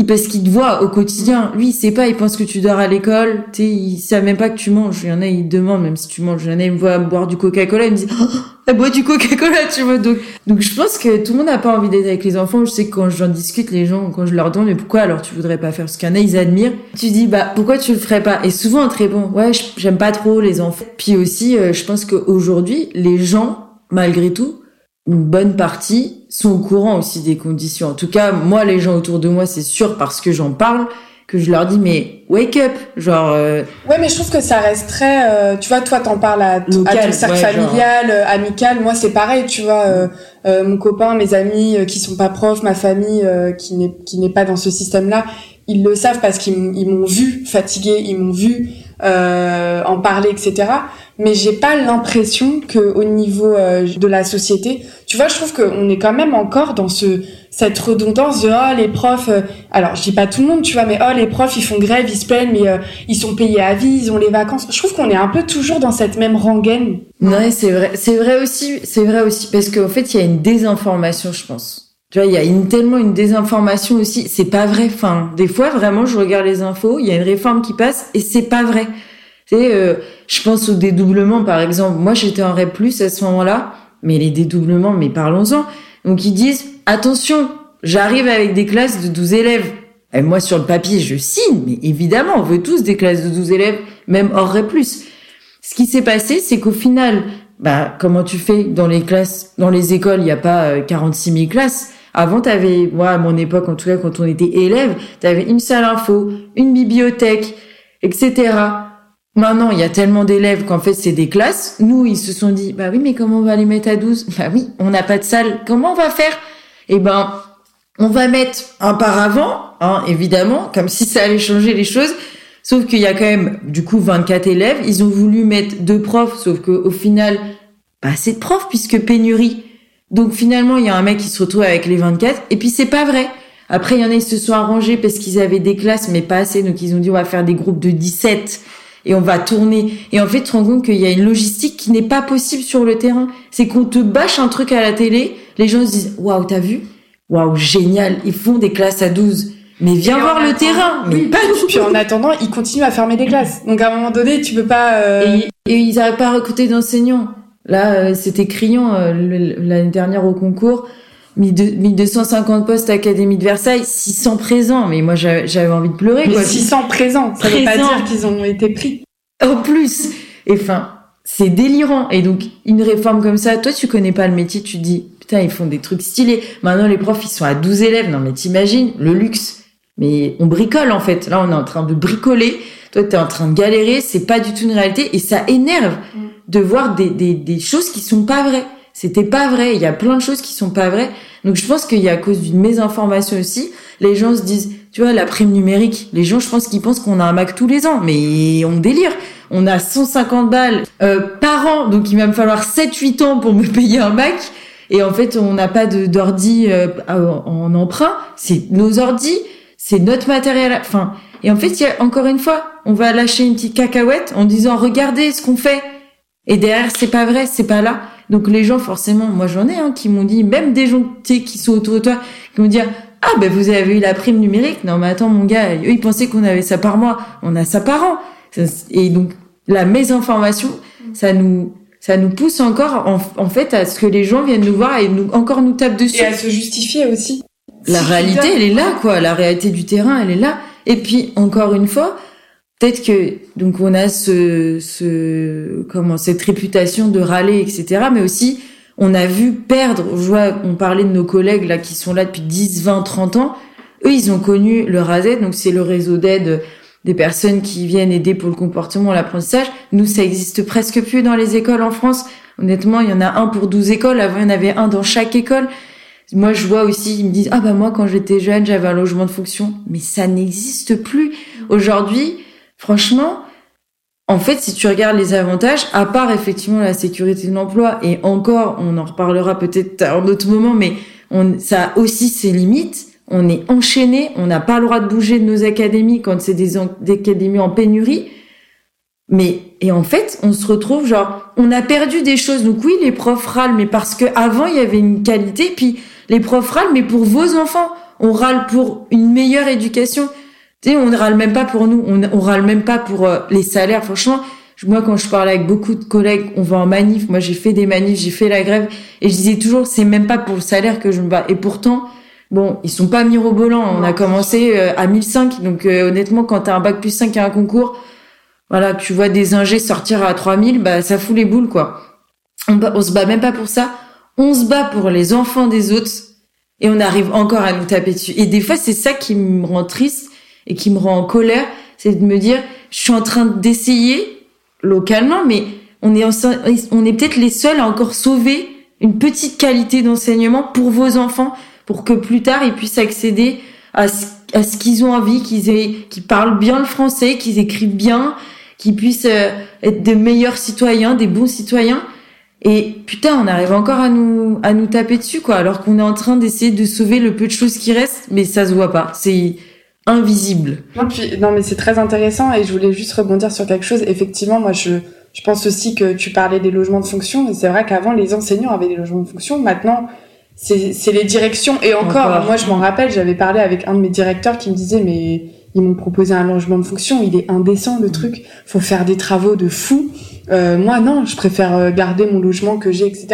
parce qu'il te voit au quotidien. Lui, il sait pas, il pense que tu dors à l'école, tu il sait même pas que tu manges. Il y en a, il demande même si tu manges. Il y en a, il me voit boire du Coca-Cola, il me dit, oh, elle boit du Coca-Cola, tu vois. Donc, donc je pense que tout le monde n'a pas envie d'être avec les enfants. Je sais que quand j'en discute, les gens, quand je leur demande, mais pourquoi alors tu voudrais pas faire ce qu'il y en a, ils admirent. Tu dis, bah, pourquoi tu le ferais pas? Et souvent, très bon, ouais, j'aime pas trop les enfants. Puis aussi, euh, je pense qu'aujourd'hui, les gens, malgré tout, une bonne partie sont au courant aussi des conditions. En tout cas, moi, les gens autour de moi, c'est sûr parce que j'en parle que je leur dis mais wake up genre euh... ouais mais je trouve que ça reste très euh, tu vois toi t'en parles à, Local, à ton cercle familial euh, amical moi c'est pareil tu vois euh, euh, mon copain mes amis qui sont pas profs ma famille qui n'est qui n'est pas dans ce système là ils le savent parce qu'ils m'ont vu fatiguée ils m'ont vu en parler etc mais j'ai pas l'impression que au niveau euh, de la société, tu vois, je trouve qu'on est quand même encore dans ce cette redondance de oh les profs euh, alors je dis pas tout le monde tu vois mais oh les profs ils font grève ils se plaignent mais euh, ils sont payés à vie ils ont les vacances. Je trouve qu'on est un peu toujours dans cette même rengaine. Ouais c'est vrai c'est vrai aussi c'est vrai aussi parce qu'en fait il y a une désinformation je pense. Tu vois il y a une, tellement une désinformation aussi c'est pas vrai. Enfin des fois vraiment je regarde les infos il y a une réforme qui passe et c'est pas vrai euh, je pense au dédoublement par exemple moi j'étais en REP+ à ce moment-là mais les dédoublements mais parlons-en donc ils disent attention, j'arrive avec des classes de 12 élèves. Et moi sur le papier, je signe, mais évidemment, on veut tous des classes de 12 élèves, même hors plus. Ce qui s'est passé, c'est qu'au final, bah comment tu fais dans les classes, dans les écoles, il n'y a pas 46 euh, 000 classes. Avant, t'avais, moi à mon époque, en tout cas quand on était élève, t'avais une salle info, une bibliothèque, etc. Maintenant, il y a tellement d'élèves qu'en fait, c'est des classes. Nous, ils se sont dit, bah oui, mais comment on va les mettre à 12 Bah oui, on n'a pas de salle. Comment on va faire? Eh ben, on va mettre un paravent, hein, évidemment, comme si ça allait changer les choses. Sauf qu'il y a quand même, du coup, 24 élèves. Ils ont voulu mettre deux profs, sauf qu'au final, pas assez de profs, puisque pénurie. Donc finalement, il y a un mec qui se retrouve avec les 24. Et puis, c'est pas vrai. Après, il y en a, ils se sont arrangés parce qu'ils avaient des classes, mais pas assez. Donc, ils ont dit, on va faire des groupes de 17 et on va tourner. Et en fait, tu te rends compte qu'il y a une logistique qui n'est pas possible sur le terrain. C'est qu'on te bâche un truc à la télé, les gens se disent waouh, t'as vu? Waouh, génial, ils font des classes à 12. Mais viens voir le terrain. Mais pas du Puis en attendant, ils continuent à fermer des classes. Donc à un moment donné, tu peux pas. Euh, et, ils n'arrivent pas à recruter d'enseignants. Là, euh, c'était criant euh, l'année dernière au concours. 1250 postes à l'Académie de Versailles, 600 présents. Mais moi, j'avais envie de pleurer. Mais 600 présents, ça veut pas dire qu'ils ont été pris. En plus. Et enfin, c'est délirant. Et donc, une réforme comme ça, toi, tu connais pas le métier, tu dis, putain, ils font des trucs stylés. Maintenant, les profs, ils sont à 12 élèves. Non, mais t'imagines, le luxe. Mais on bricole, en fait. Là, on est en train de bricoler. Toi, t'es en train de galérer. C'est pas du tout une réalité. Et ça énerve mm. de voir des, des, des choses qui sont pas vraies. C'était pas vrai. Il y a plein de choses qui sont pas vraies. Donc je pense qu'il y a à cause d'une mésinformation aussi, les gens se disent, tu vois, la prime numérique. Les gens, je pense qu'ils pensent qu'on a un Mac tous les ans, mais on délire. On a 150 balles euh, par an, donc il va me falloir 7-8 ans pour me payer un Mac. Et en fait, on n'a pas d'ordi euh, en emprunt. C'est nos ordis, c'est notre matériel. Enfin, et en fait, y a encore une fois, on va lâcher une petite cacahuète en disant regardez ce qu'on fait. Et derrière, c'est pas vrai, c'est pas là. Donc les gens, forcément, moi j'en ai, hein, qui m'ont dit, même des gens qui sont autour de toi, qui m'ont dit, ah ben vous avez eu la prime numérique. Non mais attends mon gars, eux ils pensaient qu'on avait ça par mois, on a ça par an. Et donc la mésinformation, ça nous ça nous pousse encore en, fait à ce que les gens viennent nous voir et nous encore nous tapent dessus. Et à se justifier aussi. La réalité, elle est là quoi. La réalité du terrain, elle est là. Et puis encore une fois, peut-être que donc on a ce, ce comment cette réputation de râler etc mais aussi on a vu perdre je vois on parlait de nos collègues là qui sont là depuis 10 20 30 ans. Eux ils ont connu le RASET donc c'est le réseau d'aide des personnes qui viennent aider pour le comportement l'apprentissage. Nous ça existe presque plus dans les écoles en France. Honnêtement il y en a un pour 12 écoles. Avant il y en avait un dans chaque école. Moi je vois aussi ils me disent ah bah moi quand j'étais jeune j'avais un logement de fonction mais ça n'existe plus. Aujourd'hui Franchement, en fait, si tu regardes les avantages, à part effectivement la sécurité de l'emploi, et encore, on en reparlera peut-être en d'autres moments, mais on, ça a aussi ses limites. On est enchaîné, on n'a pas le droit de bouger de nos académies quand c'est des, des académies en pénurie. Mais et en fait, on se retrouve genre, on a perdu des choses. Donc oui, les profs râlent, mais parce que avant il y avait une qualité. Puis les profs râlent, mais pour vos enfants, on râle pour une meilleure éducation. Tu sais, on ne râle même pas pour nous, on, on râle même pas pour euh, les salaires. Franchement, moi, quand je parle avec beaucoup de collègues, on va en manif. Moi, j'ai fait des manifs, j'ai fait la grève, et je disais toujours, c'est même pas pour le salaire que je me bats. Et pourtant, bon, ils sont pas mirobolants. On a commencé euh, à 1005, donc euh, honnêtement, quand t'as un bac plus 5 et un concours, voilà, tu vois des ingés sortir à 3000, bah ça fout les boules, quoi. On, on se bat même pas pour ça. On se bat pour les enfants des autres, et on arrive encore à nous taper dessus. Et des fois, c'est ça qui me rend triste et qui me rend en colère, c'est de me dire, je suis en train d'essayer localement, mais on est, on est peut-être les seuls à encore sauver une petite qualité d'enseignement pour vos enfants, pour que plus tard ils puissent accéder à ce, à ce qu'ils ont envie, qu'ils aient, qu'ils parlent bien le français, qu'ils écrivent bien qui puissent euh, être de meilleurs citoyens, des bons citoyens. Et putain, on arrive encore à nous à nous taper dessus quoi, alors qu'on est en train d'essayer de sauver le peu de choses qui restent, mais ça se voit pas. C'est invisible. Non, puis, non mais c'est très intéressant et je voulais juste rebondir sur quelque chose. Effectivement, moi je je pense aussi que tu parlais des logements de fonction et c'est vrai qu'avant les enseignants avaient des logements de fonction. Maintenant, c'est les directions et encore, moi je m'en rappelle, j'avais parlé avec un de mes directeurs qui me disait mais ils m'ont proposé un logement de fonction, il est indécent le truc, faut faire des travaux de fou. Euh, moi non, je préfère euh, garder mon logement que j'ai, etc.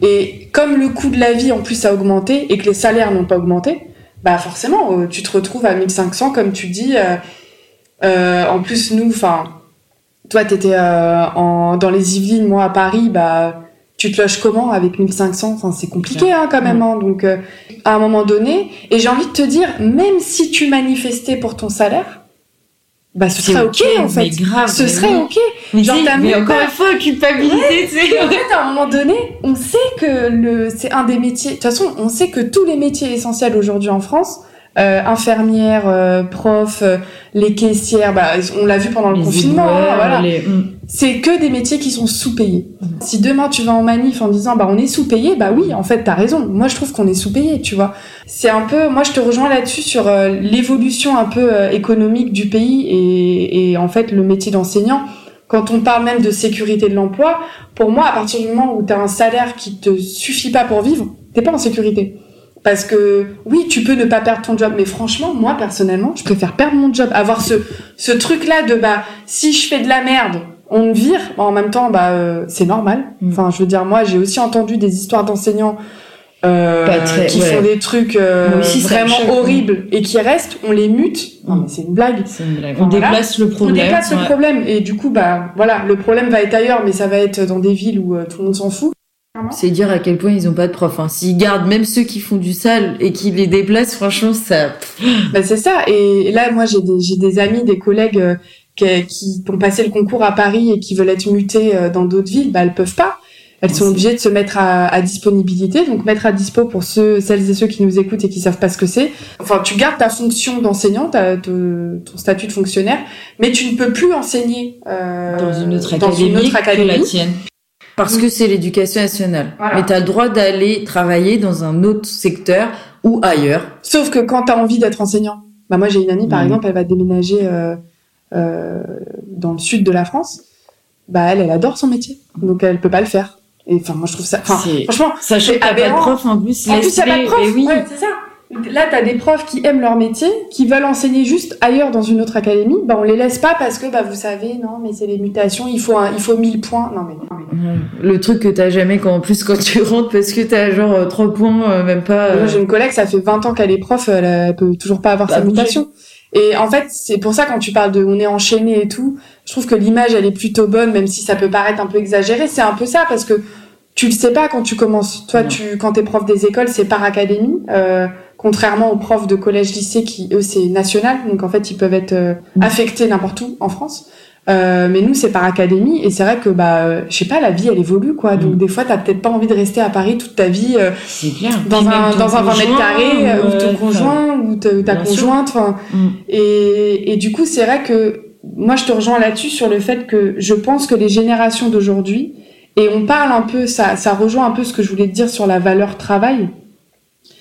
Et comme le coût de la vie en plus a augmenté et que les salaires n'ont pas augmenté, bah forcément euh, tu te retrouves à 1500 comme tu dis. en plus nous, enfin toi t'étais en dans les Yvelines, moi à Paris, bah tu te loges comment avec 1500 Enfin, c'est compliqué hein, quand même. Hein, donc, euh, à un moment donné, et j'ai envie de te dire, même si tu manifestais pour ton salaire, bah ce serait ok, en fait. grave, ce serait ok. Mais, Genre, mais encore une fois, culpabilité. en fait, à un moment donné, on sait que le c'est un des métiers. De toute façon, on sait que tous les métiers essentiels aujourd'hui en France euh, infirmières, euh, profs, euh, les caissières, bah, on l'a vu pendant le confinement, hein, voilà. Mm. C'est que des métiers qui sont sous-payés. Si demain tu vas en manif en disant bah on est sous-payé, bah oui, en fait t'as raison. Moi je trouve qu'on est sous-payé, tu vois. C'est un peu, moi je te rejoins là-dessus sur l'évolution un peu économique du pays et, et en fait le métier d'enseignant quand on parle même de sécurité de l'emploi, pour moi, à partir du moment où tu as un salaire qui te suffit pas pour vivre, t'es pas en sécurité. Parce que oui, tu peux ne pas perdre ton job, mais franchement, moi personnellement, je préfère perdre mon job, avoir ce ce truc là de bah si je fais de la merde, on me vire. en même temps, bah euh, c'est normal. Mm. Enfin, je veux dire, moi j'ai aussi entendu des histoires d'enseignants euh, qui font des trucs euh, vraiment horribles et qui restent, on les mute. Non, mais c'est une blague. Une blague. on déplace le problème. On déplace le problème et du coup, bah voilà, le problème va être ailleurs, mais ça va être dans des villes où tout le monde s'en fout. C'est dire à quel point ils ont pas de prof. Hein. S'ils gardent même ceux qui font du sale et qui les déplacent, franchement, ça. Bah, c'est ça. Et là, moi, j'ai des, j'ai des amis, des collègues euh, qui, qui, ont passé le concours à Paris et qui veulent être mutés euh, dans d'autres villes. Bah, elles peuvent pas. Elles sont obligées de se mettre à, à, disponibilité, donc mettre à dispo pour ceux, celles et ceux qui nous écoutent et qui savent pas ce que c'est. Enfin, tu gardes ta fonction d'enseignant, ton statut de fonctionnaire, mais tu ne peux plus enseigner euh, dans une autre académie, une autre académie que la tienne. Parce que c'est l'éducation nationale. Mais tu as le droit d'aller travailler dans un autre secteur ou ailleurs. Sauf que quand tu as envie d'être enseignant. Bah moi j'ai une amie par mhm. exemple, elle va déménager euh, euh, dans le sud de la France. Bah elle, elle adore son métier, donc elle peut pas le faire. Et enfin moi je trouve ça. franchement, sachant qu'elle pas de prof en plus. En plus, elle a pas de prof. Oui. c'est ça. Là, tu as des profs qui aiment leur métier, qui veulent enseigner juste ailleurs dans une autre académie. Bah, on les laisse pas parce que, bah, vous savez, non, mais c'est les mutations, il faut, il faut 1000 points. Non, mais, Le truc que t'as jamais quand, en plus, quand tu rentres parce que t'as genre 3 euh, points, euh, même pas. Moi, j'ai une collègue, ça fait 20 ans qu'elle est prof, elle, peut toujours pas avoir sa bah, mutation. Et en fait, c'est pour ça quand tu parles de on est enchaîné et tout, je trouve que l'image elle est plutôt bonne, même si ça peut paraître un peu exagéré. C'est un peu ça parce que tu le sais pas quand tu commences. Toi, tu quand t'es prof des écoles, c'est par académie. Euh, contrairement aux profs de collège-lycée qui, eux, c'est national. Donc, en fait, ils peuvent être euh, mm. affectés n'importe où en France. Euh, mais nous, c'est par académie. Et c'est vrai que, bah, je sais pas, la vie, elle évolue, quoi. Donc, mm. des fois, t'as peut-être pas envie de rester à Paris toute ta vie euh, dans, un, dans un 20 mètres carrés, euh, ou ton conjoint, ou ta conjointe. Enfin, mm. et, et du coup, c'est vrai que moi, je te rejoins là-dessus sur le fait que je pense que les générations d'aujourd'hui, et on parle un peu, ça, ça rejoint un peu ce que je voulais te dire sur la valeur travail.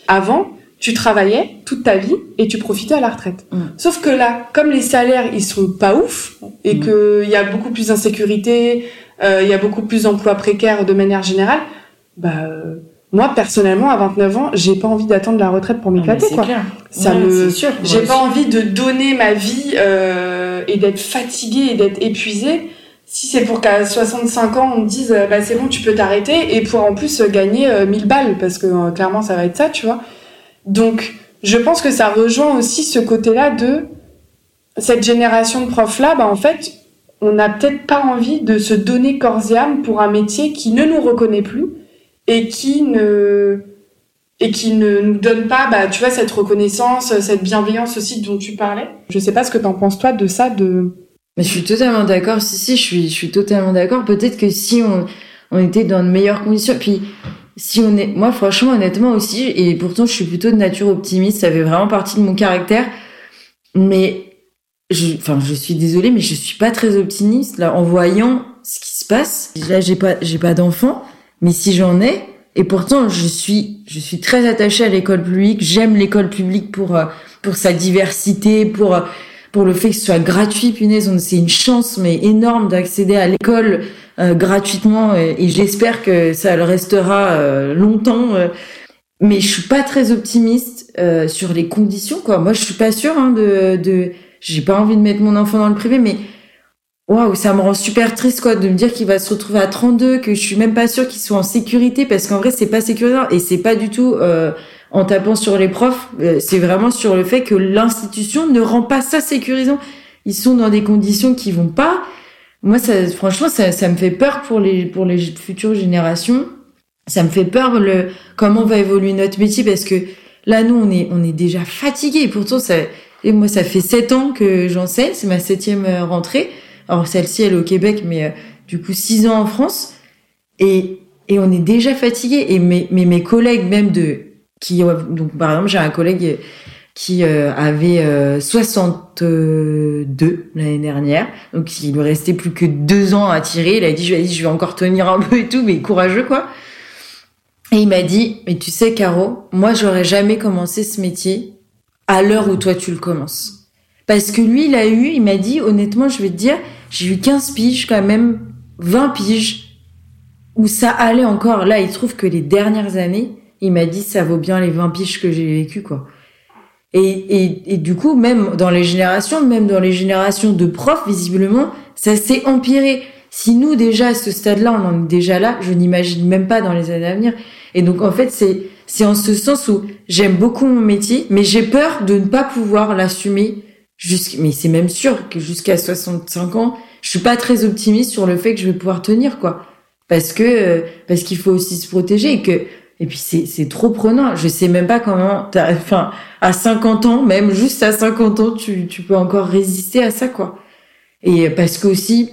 Avant, tu travaillais toute ta vie et tu profitais à la retraite. Mm. Sauf que là, comme les salaires ils sont pas ouf et mm. que il y a beaucoup plus d'insécurité, euh, il y a beaucoup plus d'emplois précaires de manière générale, bah euh, moi personnellement à 29 ans, j'ai pas envie d'attendre la retraite pour m'éclater quoi. Ça me j'ai pas envie de donner ma vie euh, et d'être fatiguée et d'être épuisée si c'est pour qu'à 65 ans on me dise bah c'est bon tu peux t'arrêter et pour en plus gagner 1000 balles parce que clairement ça va être ça tu vois donc, je pense que ça rejoint aussi ce côté-là de cette génération de profs-là, bah, en fait, on n'a peut-être pas envie de se donner corps et âme pour un métier qui ne nous reconnaît plus et qui ne et qui ne nous donne pas bah tu vois cette reconnaissance cette bienveillance aussi dont tu parlais. Je sais pas ce que t'en penses toi de ça de mais je suis totalement d'accord. Si si je suis je suis totalement d'accord. Peut-être que si on on était dans de meilleures conditions puis si on est, moi franchement honnêtement aussi, et pourtant je suis plutôt de nature optimiste, ça fait vraiment partie de mon caractère, mais je, enfin, je suis désolée, mais je suis pas très optimiste là en voyant ce qui se passe. Là, j'ai pas, j'ai pas d'enfant, mais si j'en ai, et pourtant, je suis, je suis très attachée à l'école publique. J'aime l'école publique pour euh, pour sa diversité, pour euh, pour le fait que ce soit gratuit. Punaise, c'est une chance mais énorme d'accéder à l'école euh, gratuitement, et, j'espère que ça le restera longtemps. mais je suis pas très optimiste sur les conditions, quoi. Moi, je suis pas sûre hein, de de j'ai pas envie de mettre mon enfant dans le privé, mais waouh, ça me rend super triste quoi de me dire qu'il va se retrouver à 32, que je suis même pas sûre qu'il soit en sécurité parce qu'en vrai c'est pas sécurisant et c'est pas du tout euh, en tapant sur les profs, euh, c'est vraiment sur le fait que l'institution ne rend pas ça sécurisant. Ils sont dans des conditions qui vont pas. Moi, ça, franchement, ça, ça me fait peur pour les pour les futures générations. Ça me fait peur le comment va évoluer notre métier parce que là, nous, on est on est déjà fatigués. Pourtant, ça et moi, ça fait sept ans que j'enseigne, c'est ma septième euh, rentrée. Alors celle-ci, elle est au Québec, mais euh, du coup six ans en France. Et, et on est déjà fatigué. Et mes, mes, mes collègues même de qui donc par exemple j'ai un collègue qui euh, avait 62 l'année dernière, donc il lui restait plus que deux ans à tirer. Il a dit je vais, je vais encore tenir un peu et tout, mais courageux quoi. Et il m'a dit mais tu sais Caro, moi j'aurais jamais commencé ce métier à l'heure où toi tu le commences. Parce que lui, il a eu, il m'a dit, honnêtement, je vais te dire, j'ai eu 15 piges, quand même 20 piges, où ça allait encore. Là, il trouve que les dernières années, il m'a dit, ça vaut bien les 20 piges que j'ai vécu, quoi. Et, et, et du coup, même dans les générations, même dans les générations de profs, visiblement, ça s'est empiré. Si nous, déjà, à ce stade-là, on en est déjà là, je n'imagine même pas dans les années à venir. Et donc, en fait, c'est, c'est en ce sens où j'aime beaucoup mon métier, mais j'ai peur de ne pas pouvoir l'assumer mais c'est même sûr que jusqu'à 65 ans, je suis pas très optimiste sur le fait que je vais pouvoir tenir, quoi. Parce que, euh, parce qu'il faut aussi se protéger et que, et puis c'est, trop prenant. Je sais même pas comment, enfin, à 50 ans, même juste à 50 ans, tu, tu peux encore résister à ça, quoi. Et parce que aussi,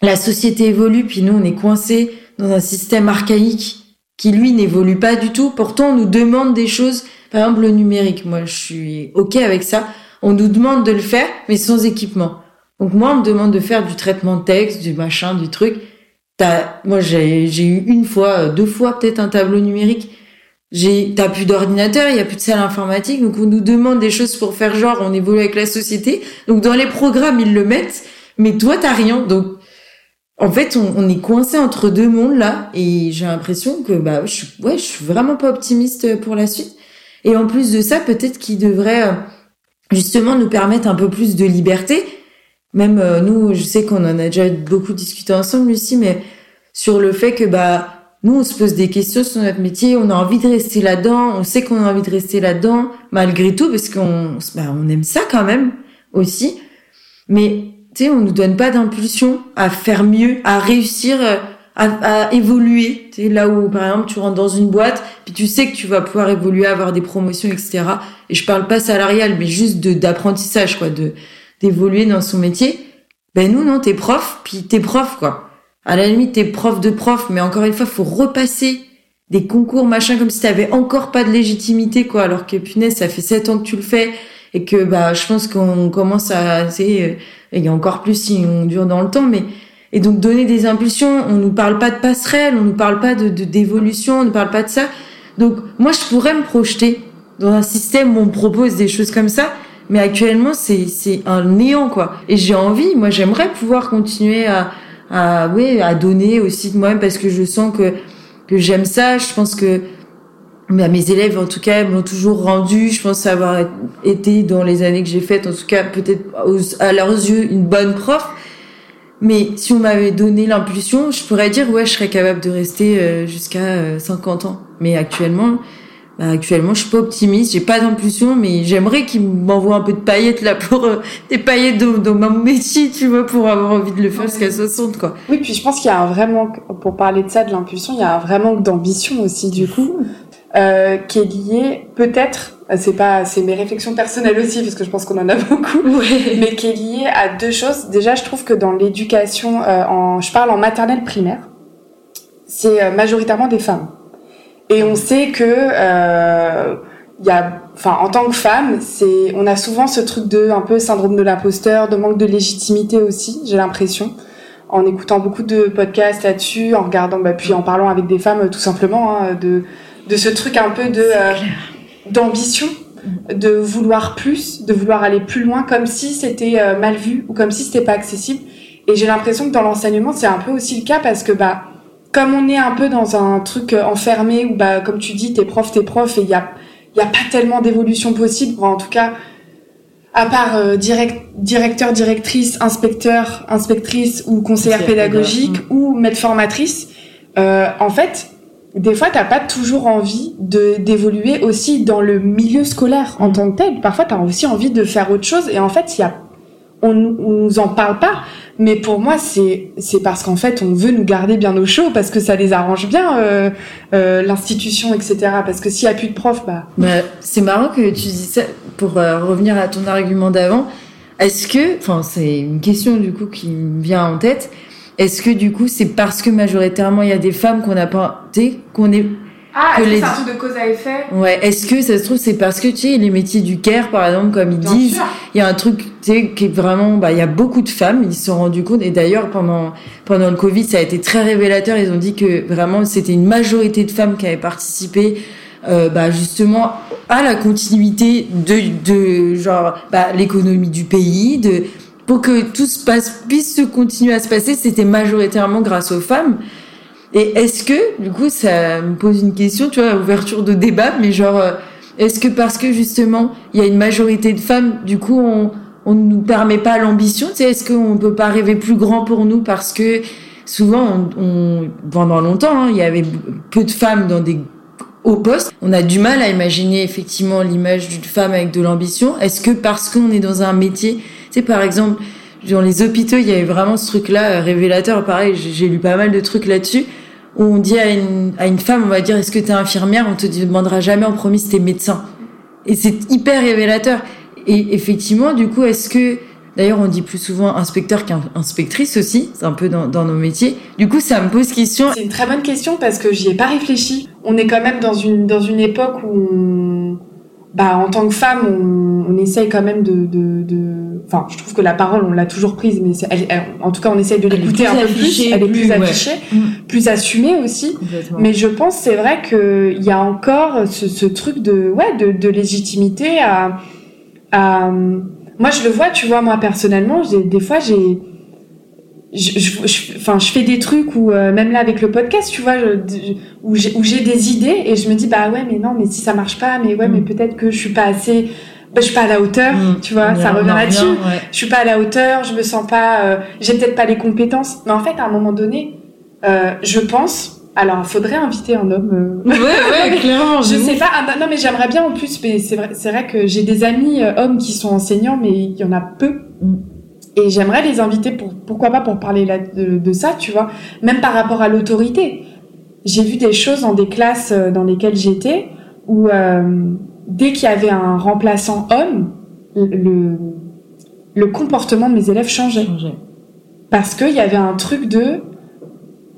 la société évolue, puis nous, on est coincés dans un système archaïque qui lui n'évolue pas du tout. Pourtant, on nous demande des choses, par exemple le numérique. Moi, je suis ok avec ça. On nous demande de le faire, mais sans équipement. Donc moi, on me demande de faire du traitement de texte, du machin, du truc. Moi, j'ai, eu une fois, deux fois peut-être un tableau numérique. J'ai, t'as plus d'ordinateur, il y a plus de salle informatique, donc on nous demande des choses pour faire genre, on évolue avec la société. Donc dans les programmes, ils le mettent, mais toi, t'as rien. Donc en fait, on, est coincé entre deux mondes là, et j'ai l'impression que bah je ouais, je suis vraiment pas optimiste pour la suite. Et en plus de ça, peut-être qu'il devrait euh, justement nous permettre un peu plus de liberté. Même euh, nous, je sais qu'on en a déjà beaucoup discuté ensemble, Lucie, mais sur le fait que bah nous, on se pose des questions sur notre métier, on a envie de rester là-dedans, on sait qu'on a envie de rester là-dedans, malgré tout, parce qu'on bah, on aime ça quand même aussi. Mais tu sais, on nous donne pas d'impulsion à faire mieux, à réussir, euh, à, à évoluer. Tu sais, là où, par exemple, tu rentres dans une boîte, puis tu sais que tu vas pouvoir évoluer, avoir des promotions, etc. Et je parle pas salarial, mais juste d'apprentissage, quoi, de d'évoluer dans son métier. Ben nous, non, t'es prof, puis t'es prof, quoi. À la limite, t'es prof de prof, mais encore une fois, faut repasser des concours, machin, comme si t'avais encore pas de légitimité, quoi. Alors que, punaise, ça fait sept ans que tu le fais, et que, bah, je pense qu'on commence à, sais, il y a encore plus si on dure dans le temps, mais et donc donner des impulsions, on nous parle pas de passerelle, on nous parle pas de d'évolution, on nous parle pas de ça. Donc moi je pourrais me projeter dans un système où on propose des choses comme ça, mais actuellement c'est c'est un néant quoi. Et j'ai envie, moi j'aimerais pouvoir continuer à à oui à donner aussi de moi-même parce que je sens que que j'aime ça. Je pense que mais mes élèves, en tout cas, m'ont toujours rendu. Je pense avoir été dans les années que j'ai faites, en tout cas, peut-être à leurs yeux, une bonne prof. Mais si on m'avait donné l'impulsion, je pourrais dire ouais, je serais capable de rester euh, jusqu'à 50 euh, ans. Mais actuellement, bah, actuellement, je suis pas optimiste. J'ai pas d'impulsion, mais j'aimerais qu'ils m'envoient un peu de paillettes là pour euh, des paillettes dans, dans mon métier, tu vois, pour avoir envie de le faire jusqu'à 60 quoi. Oui, puis je pense qu'il y a un vrai manque pour parler de ça, de l'impulsion, il y a un vrai manque d'ambition aussi du coup euh, qui est lié peut-être, c'est pas, c'est mes réflexions personnelles aussi parce que je pense qu'on en a beaucoup, mais qui est lié à deux choses. Déjà, je trouve que dans l'éducation, euh, en, je parle en maternelle primaire, c'est euh, majoritairement des femmes. Et on sait que euh, y a enfin, en tant que femme, c'est, on a souvent ce truc de un peu syndrome de l'imposteur, de manque de légitimité aussi, j'ai l'impression, en écoutant beaucoup de podcasts là-dessus, en regardant, bah, puis en parlant avec des femmes, tout simplement, hein, de, de ce truc un peu de euh, d'ambition, de vouloir plus, de vouloir aller plus loin, comme si c'était euh, mal vu ou comme si c'était pas accessible. Et j'ai l'impression que dans l'enseignement, c'est un peu aussi le cas parce que bah comme on est un peu dans un truc euh, enfermé où bah comme tu dis, t'es prof, t'es prof et il y a y a pas tellement d'évolution possible, en tout cas à part euh, direct, directeur, directrice, inspecteur, inspectrice ou conseillère pédagogique ou maître formatrice, euh, en fait, des fois, t'as pas toujours envie de d'évoluer aussi dans le milieu scolaire en tant que tel. Parfois, t'as aussi envie de faire autre chose. Et en fait, il y a, on, on nous en parle pas. Mais pour moi, c'est c'est parce qu'en fait, on veut nous garder bien au chaud parce que ça les arrange bien euh, euh, l'institution, etc. Parce que s'il y a plus de profs, bah. bah c'est marrant que tu dis ça pour euh, revenir à ton argument d'avant. Est-ce que, enfin, c'est une question du coup qui me vient en tête. Est-ce que du coup, c'est parce que majoritairement il y a des femmes qu'on n'a pas, qu'on est ah, que les... c'est un truc de cause à effet Ouais, est-ce que ça se trouve c'est parce que tu sais les métiers du care par exemple comme ils disent, il y a un truc tu sais qui est vraiment bah il y a beaucoup de femmes, ils se sont rendus compte et d'ailleurs pendant pendant le Covid, ça a été très révélateur, ils ont dit que vraiment c'était une majorité de femmes qui avaient participé euh, bah justement à la continuité de de genre bah l'économie du pays, de pour que tout se passe puisse se continuer à se passer, c'était majoritairement grâce aux femmes. Et est-ce que, du coup, ça me pose une question, tu vois, ouverture de débat, mais genre, euh, est-ce que parce que justement, il y a une majorité de femmes, du coup, on on ne nous permet pas l'ambition, tu sais, est-ce qu'on peut pas rêver plus grand pour nous parce que souvent, on, on pendant longtemps, hein, il y avait peu de femmes dans des hauts postes. On a du mal à imaginer effectivement l'image d'une femme avec de l'ambition. Est-ce que parce qu'on est dans un métier, tu sais, par exemple, dans les hôpitaux, il y avait vraiment ce truc-là euh, révélateur. Pareil, j'ai lu pas mal de trucs là-dessus où on dit à une, à une femme, on va dire, est-ce que t'es infirmière? On te demandera jamais en premier si t'es médecin. Et c'est hyper révélateur. Et effectivement, du coup, est-ce que, d'ailleurs, on dit plus souvent inspecteur qu'inspectrice aussi, c'est un peu dans, dans, nos métiers. Du coup, ça me pose question. C'est une très bonne question parce que j'y ai pas réfléchi. On est quand même dans une, dans une époque où bah, en tant que femme, on, on essaye quand même de, de, de, enfin, je trouve que la parole, on l'a toujours prise, mais elle, en tout cas, on essaye de l'écouter un peu plus. Elle est plus affichée, mm. plus assumée aussi. Mais je pense, c'est vrai qu'il y a encore ce, ce, truc de, ouais, de, de légitimité à, à, moi, je le vois, tu vois, moi personnellement, des fois, j'ai je, je, enfin, je fais des trucs où euh, même là avec le podcast, tu vois, je, où j'ai des idées et je me dis bah ouais mais non mais si ça marche pas, mais ouais mais mm. peut-être que je suis pas assez, bah, je suis pas à la hauteur, mm. tu vois, ça revient là-dessus. Je suis pas à la hauteur, je me sens pas, euh, j'ai peut-être pas les compétences. Mais en fait à un moment donné, euh, je pense. Alors, faudrait inviter un homme. Euh, ouais, ouais, clairement. je sais pas. Ah, bah, non, mais j'aimerais bien en plus. Mais c'est vrai, c'est vrai que j'ai des amis hommes qui sont enseignants, mais il y en a peu. Mm. Et j'aimerais les inviter pour pourquoi pas pour parler là de, de ça, tu vois, même par rapport à l'autorité. J'ai vu des choses dans des classes euh, dans lesquelles j'étais où euh, dès qu'il y avait un remplaçant homme, le le comportement de mes élèves changeait. Parce qu'il y avait un truc de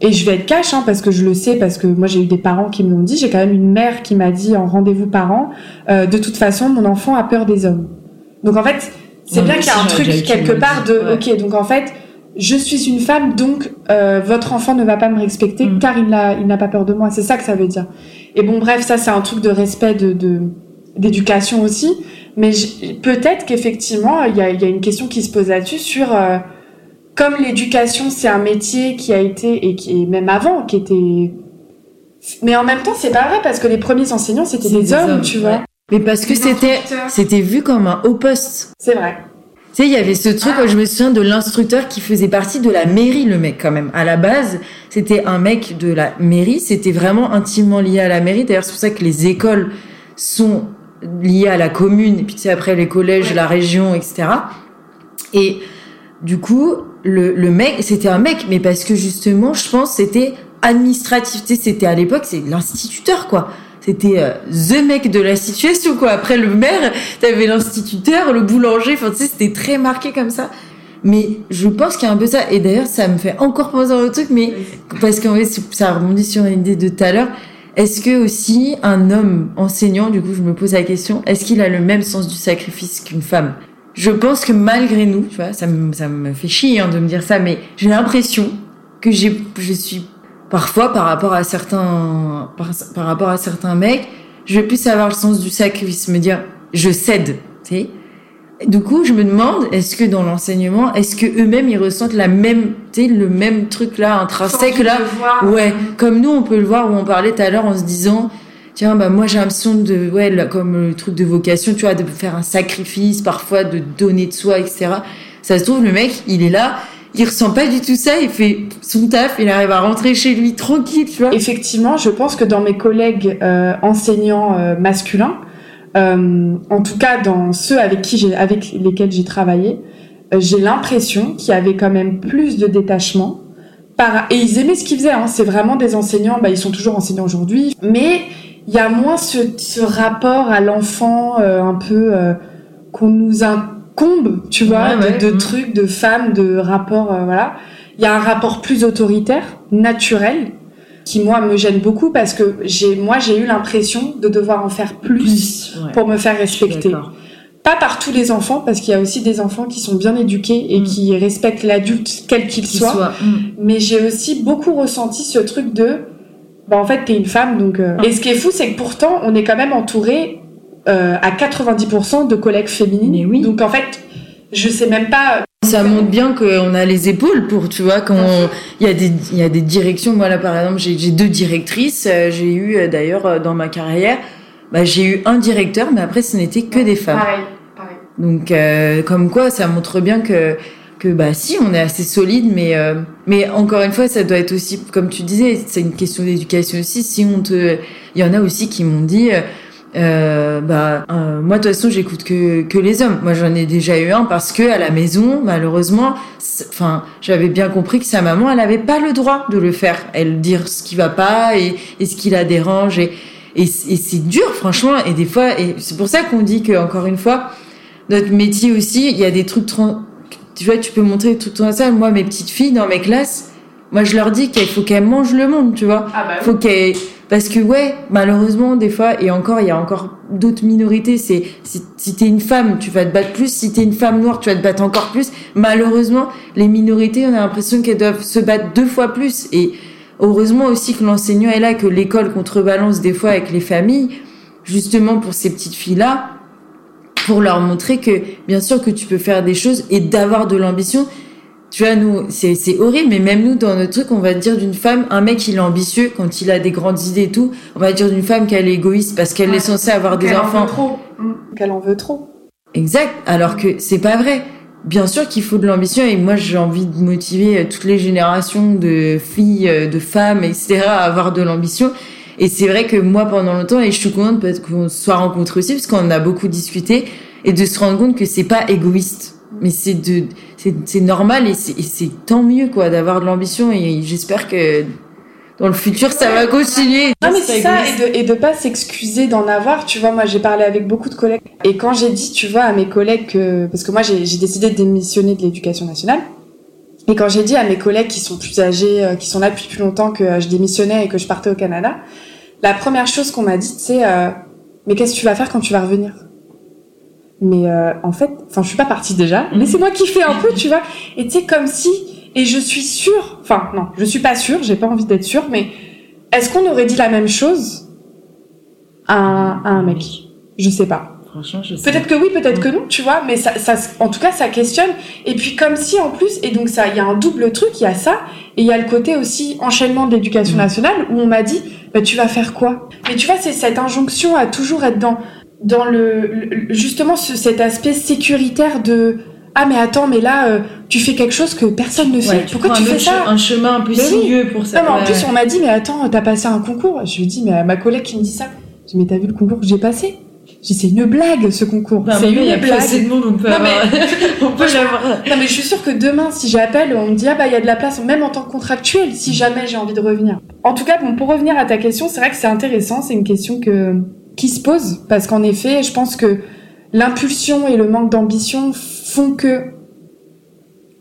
et je vais être cash hein, parce que je le sais parce que moi j'ai eu des parents qui me l'ont dit j'ai quand même une mère qui m'a dit en rendez-vous parent euh, de toute façon mon enfant a peur des hommes donc en fait c'est bien qu'il y a un truc quelque part de, ok, donc en fait, je suis une femme, donc euh, votre enfant ne va pas me respecter mm. car il n'a il n'a pas peur de moi. C'est ça que ça veut dire. Et bon, bref, ça c'est un truc de respect de d'éducation aussi. Mais peut-être qu'effectivement, il y a, y a une question qui se pose là-dessus sur euh, comme l'éducation c'est un métier qui a été et qui est même avant qui était mais en même temps c'est pas vrai parce que les premiers enseignants c'était des, hommes, tu vois mais parce que c'était c'était vu comme un haut poste. C'est vrai. Tu sais, il y avait ce truc, je me souviens de l'instructeur qui faisait partie de la mairie, le mec, quand même. À la base, c'était un mec de la mairie, c'était vraiment intimement lié à la mairie. D'ailleurs, c'est pour ça que les écoles sont liées à la commune, et puis tu sais, après les collèges, la région, etc. Et du coup, le, le mec, c'était un mec, mais parce que justement, je pense, c'était administratif. Tu sais, c'était à l'époque, c'est l'instituteur, quoi c'était euh, the mec de la situation quoi. Après le maire, t'avais l'instituteur, le boulanger. Enfin tu sais, c'était très marqué comme ça. Mais je pense qu'il y a un peu ça. Et d'ailleurs, ça me fait encore penser à un truc, mais parce qu'en fait, ça rebondit sur une idée de tout à l'heure. est-ce que aussi un homme enseignant, du coup, je me pose la question, est-ce qu'il a le même sens du sacrifice qu'une femme? Je pense que malgré nous, tu vois, ça me, ça me fait chier hein, de me dire ça, mais j'ai l'impression que j'ai, je suis parfois par rapport à certains, par, par rapport à certains mecs, je vais plus avoir le sens du sacrifice, me dire, je cède, tu sais. Du coup, je me demande, est-ce que dans l'enseignement, est-ce que eux-mêmes ils ressentent la même, tu sais, le même truc là intrinsèque là, ouais, comme nous on peut le voir où on parlait tout à l'heure en se disant, tiens bah moi j'ai l'impression de, ouais, comme le truc de vocation, tu vois, de faire un sacrifice parfois, de donner de soi, etc. Ça se trouve le mec, il est là, il ressent pas du tout ça, il fait son taf, il arrive à rentrer chez lui tranquille, tu vois. Effectivement, je pense que dans mes collègues euh, enseignants euh, masculins euh, en tout cas dans ceux avec qui j'ai, avec lesquels j'ai travaillé, euh, j'ai l'impression qu'il y avait quand même plus de détachement. Par... Et ils aimaient ce qu'ils faisaient. Hein. C'est vraiment des enseignants. Bah, ils sont toujours enseignants aujourd'hui, mais il y a moins ce, ce rapport à l'enfant euh, un peu qu'on nous incombe, tu vois, de, de, trucs, de femmes, de rapports, voilà. Il y a un rapport plus autoritaire, naturel, qui moi me gêne beaucoup parce que j'ai moi j'ai eu l'impression de devoir en faire plus, pour me faire respecter. Pas par tous les enfants parce qu'il y a aussi des enfants qui sont bien éduqués et mm. qui respectent l'adulte quel qu'il soit. Mm. Mais j'ai aussi beaucoup ressenti ce truc de bah en fait t'es une femme donc euh. et ce qui est fou c'est que pourtant on est quand même entouré euh, à 90% de collègues féminines. Oui. Donc en fait je sais même pas ça montre bien qu'on a les épaules pour, tu vois, quand il y a des, il y a des directions. Moi, là, par exemple, j'ai deux directrices. Euh, j'ai eu, euh, d'ailleurs, euh, dans ma carrière, bah, j'ai eu un directeur, mais après, ce n'était que des femmes. Pareil, pareil. Donc, comme quoi, ça montre bien que, que, bah, si, on est assez solide, mais, mais encore une fois, ça doit être aussi, comme tu disais, c'est une question d'éducation aussi. Si on te, il y en a aussi qui m'ont dit, euh, bah euh, moi de toute façon j'écoute que que les hommes. Moi j'en ai déjà eu un parce que à la maison malheureusement, enfin j'avais bien compris que sa maman elle avait pas le droit de le faire, elle dire ce qui va pas et, et ce qui la dérange et et, c'est dur franchement. Et des fois et c'est pour ça qu'on dit que encore une fois notre métier aussi il y a des trucs tu vois tu peux montrer tout ça. Moi mes petites filles dans mes classes moi je leur dis qu'il faut qu'elles mangent le monde tu vois. Ah bah faut qu'elles parce que ouais, malheureusement des fois et encore il y a encore d'autres minorités, c'est si, si t'es une femme, tu vas te battre plus, si t'es une femme noire, tu vas te battre encore plus. Malheureusement, les minorités, on a l'impression qu'elles doivent se battre deux fois plus. Et heureusement aussi que l'enseignant est là que l'école contrebalance des fois avec les familles justement pour ces petites filles là pour leur montrer que bien sûr que tu peux faire des choses et d'avoir de l'ambition tu vois, nous, c'est, c'est horrible, mais même nous, dans notre truc, on va dire d'une femme, un mec, il est ambitieux quand il a des grandes idées et tout. On va dire d'une femme qu'elle est égoïste parce qu'elle est censée avoir des enfants. En veut trop. Mmh. Qu'elle en veut trop. Exact. Alors que c'est pas vrai. Bien sûr qu'il faut de l'ambition et moi j'ai envie de motiver euh, toutes les générations de filles, euh, de femmes, etc. à avoir de l'ambition. Et c'est vrai que moi pendant longtemps, et je suis contente peut-être qu'on se soit rencontrés aussi parce qu'on a beaucoup discuté et de se rendre compte que c'est pas égoïste mais c'est de c'est normal et c'est tant mieux quoi d'avoir de l'ambition et j'espère que dans le futur ça va continuer. Non mais c'est ça et de, et de pas s'excuser d'en avoir. Tu vois, moi j'ai parlé avec beaucoup de collègues et quand j'ai dit, tu vois, à mes collègues que parce que moi j'ai décidé de démissionner de l'éducation nationale. Et quand j'ai dit à mes collègues qui sont plus âgés, euh, qui sont là depuis plus longtemps que euh, je démissionnais et que je partais au Canada, la première chose qu'on m'a dit, c'est euh, mais qu'est-ce que tu vas faire quand tu vas revenir? Mais euh, en fait, enfin, je suis pas partie déjà, mais c'est moi qui fais un peu, tu vois. Et tu sais, comme si, et je suis sûre, enfin, non, je suis pas sûre, j'ai pas envie d'être sûre, mais est-ce qu'on aurait dit la même chose à un, à un mec? Je sais pas. Franchement, je sais. Peut-être que oui, peut-être que non, tu vois, mais ça, ça, en tout cas, ça questionne. Et puis, comme si, en plus, et donc ça, il y a un double truc, il y a ça, et il y a le côté aussi enchaînement de l'éducation mm. nationale où on m'a dit, bah, tu vas faire quoi? Mais tu vois, c'est cette injonction à toujours être dans dans le, justement cet aspect sécuritaire de ah mais attends mais là euh, tu fais quelque chose que personne ne fait pourquoi tu fais ça un chemin un peu sinueux pour ça non, mais en plus on m'a dit mais attends t'as passé un concours je lui dis mais ma collègue qui me dit ça je dis mais t'as vu le concours que j'ai passé? J'ai c'est une blague ce concours. c'est une y a blague. Assez de monde, on peut non, mais... on peut l'avoir. Non mais je suis sûre que demain si j'appelle on me dit ah bah il y a de la place même en tant que contractuel si jamais j'ai envie de revenir. En tout cas bon pour revenir à ta question c'est vrai que c'est intéressant c'est une question que qui se pose parce qu'en effet, je pense que l'impulsion et le manque d'ambition font que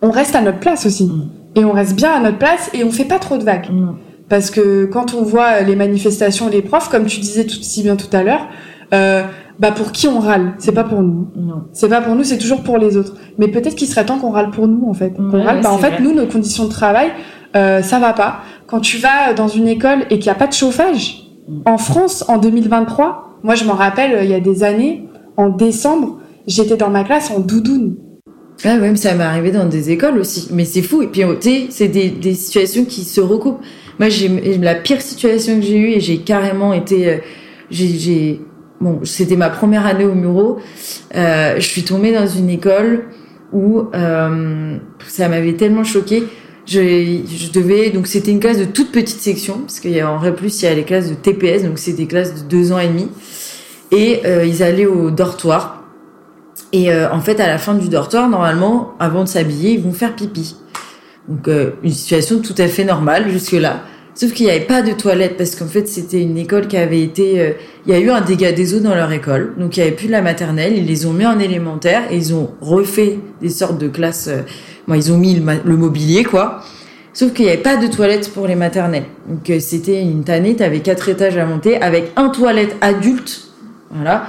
on reste à notre place aussi. Mm. Et on reste bien à notre place et on fait pas trop de vagues. Mm. Parce que quand on voit les manifestations, les profs, comme tu disais tout si bien tout à l'heure, euh, bah pour qui on râle? C'est pas pour nous. C'est pas pour nous, c'est toujours pour les autres. Mais peut-être qu'il serait temps qu'on râle pour nous en fait. Qu'on Ouais, râle. Bah, en fait, vrai. nous, nos conditions de travail, euh, ça va pas. Quand tu vas dans une école et qu'il n'y a pas de chauffage. En France, en 2023, moi je m'en rappelle, euh, il y a des années, en décembre, j'étais dans ma classe en doudoune. Ah ouais, mais ça m'est arrivé dans des écoles aussi. Mais c'est fou. Et puis, tu sais, c'est des, situations qui se recoupent. Moi, j'ai la pire situation que j'ai eue et j'ai carrément été... euh, j'ai, bon, c'était ma première année au Muro. Euh, je suis tombée dans une école où ça m'avait tellement choquée. Je, devais donc c'était une classe de toute petite section parce qu'il y a en plus il y a les classes de TPS donc c'est des classes de deux ans et demi et euh, ils allaient au dortoir et euh, en fait, à la fin du dortoir, normalement, avant de s'habiller, ils vont faire pipi. Donc, euh, une situation tout à fait normale jusque-là. Sauf qu'il n'y avait pas de toilette parce qu'en fait, c'était une école qui avait été... il y a eu un dégât des eaux dans leur école. Donc, il n'y avait plus de la maternelle. Ils les ont mis en élémentaire et ils ont refait des sortes de classes... bon, ils ont mis le, mobilier, quoi. Sauf qu'il n'y avait pas de toilette pour les maternelles. Donc, euh, c'était une tannée. T'avais quatre étages à monter avec un toilette adulte. Voilà.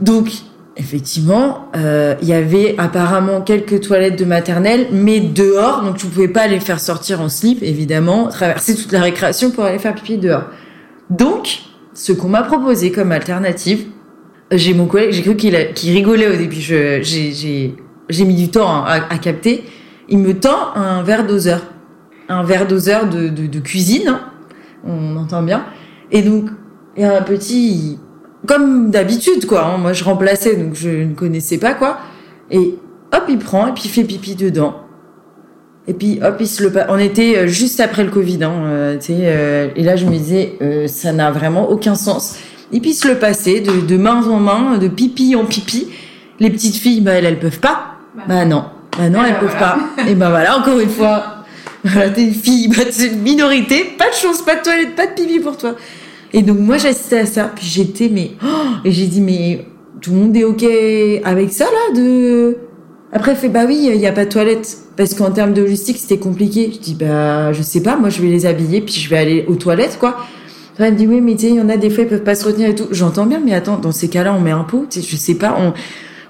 Donc, effectivement, euh, il y avait apparemment quelques toilettes de maternelle, mais dehors, donc tu pouvais pas les faire sortir en slip, évidemment, traverser toute la récréation pour aller faire pipi dehors. Donc, ce qu'on m'a proposé comme alternative, j'ai mon collègue, j'ai cru qu'il rigolait au début, j'ai j'ai- mis du temps à, capter. Il me tend un verre doseur, un verre doseur de, cuisine, hein, on entend bien. Et donc, il y a un petit comme d'habitude quoi hein. moi je remplaçais donc je ne connaissais pas quoi. Et hop il prend et puis il fait pipi dedans. Et puis hop il se le on était euh, juste après le covid hein, euh, euh, et là je me disais euh, ça n'a vraiment aucun sens. Et puis il se le passait de, de main en main de pipi en pipi. Les petites filles bah elles elles peuvent pas bah non bah non Eh elles ben peuvent voilà. pas et ben voilà encore une fois voilà t'es une fille bah c'est une minorité pas de chance pas de toilette pas de pipi pour toi et donc moi j'assistais à ça, puis j'étais mais oh et j'ai dit mais tout le monde est ok avec ça là de après elle fait bah oui il y a pas de toilette parce qu'en termes de logistique c'était compliqué. Je dis bah je sais pas moi je vais les habiller puis je vais aller aux toilettes quoi. Après, Elle me dit oui mais tu sais il y en a des fois ils peuvent pas se retenir et tout. J'entends bien mais attends dans ces cas-là on met un pot, tu sais je sais pas on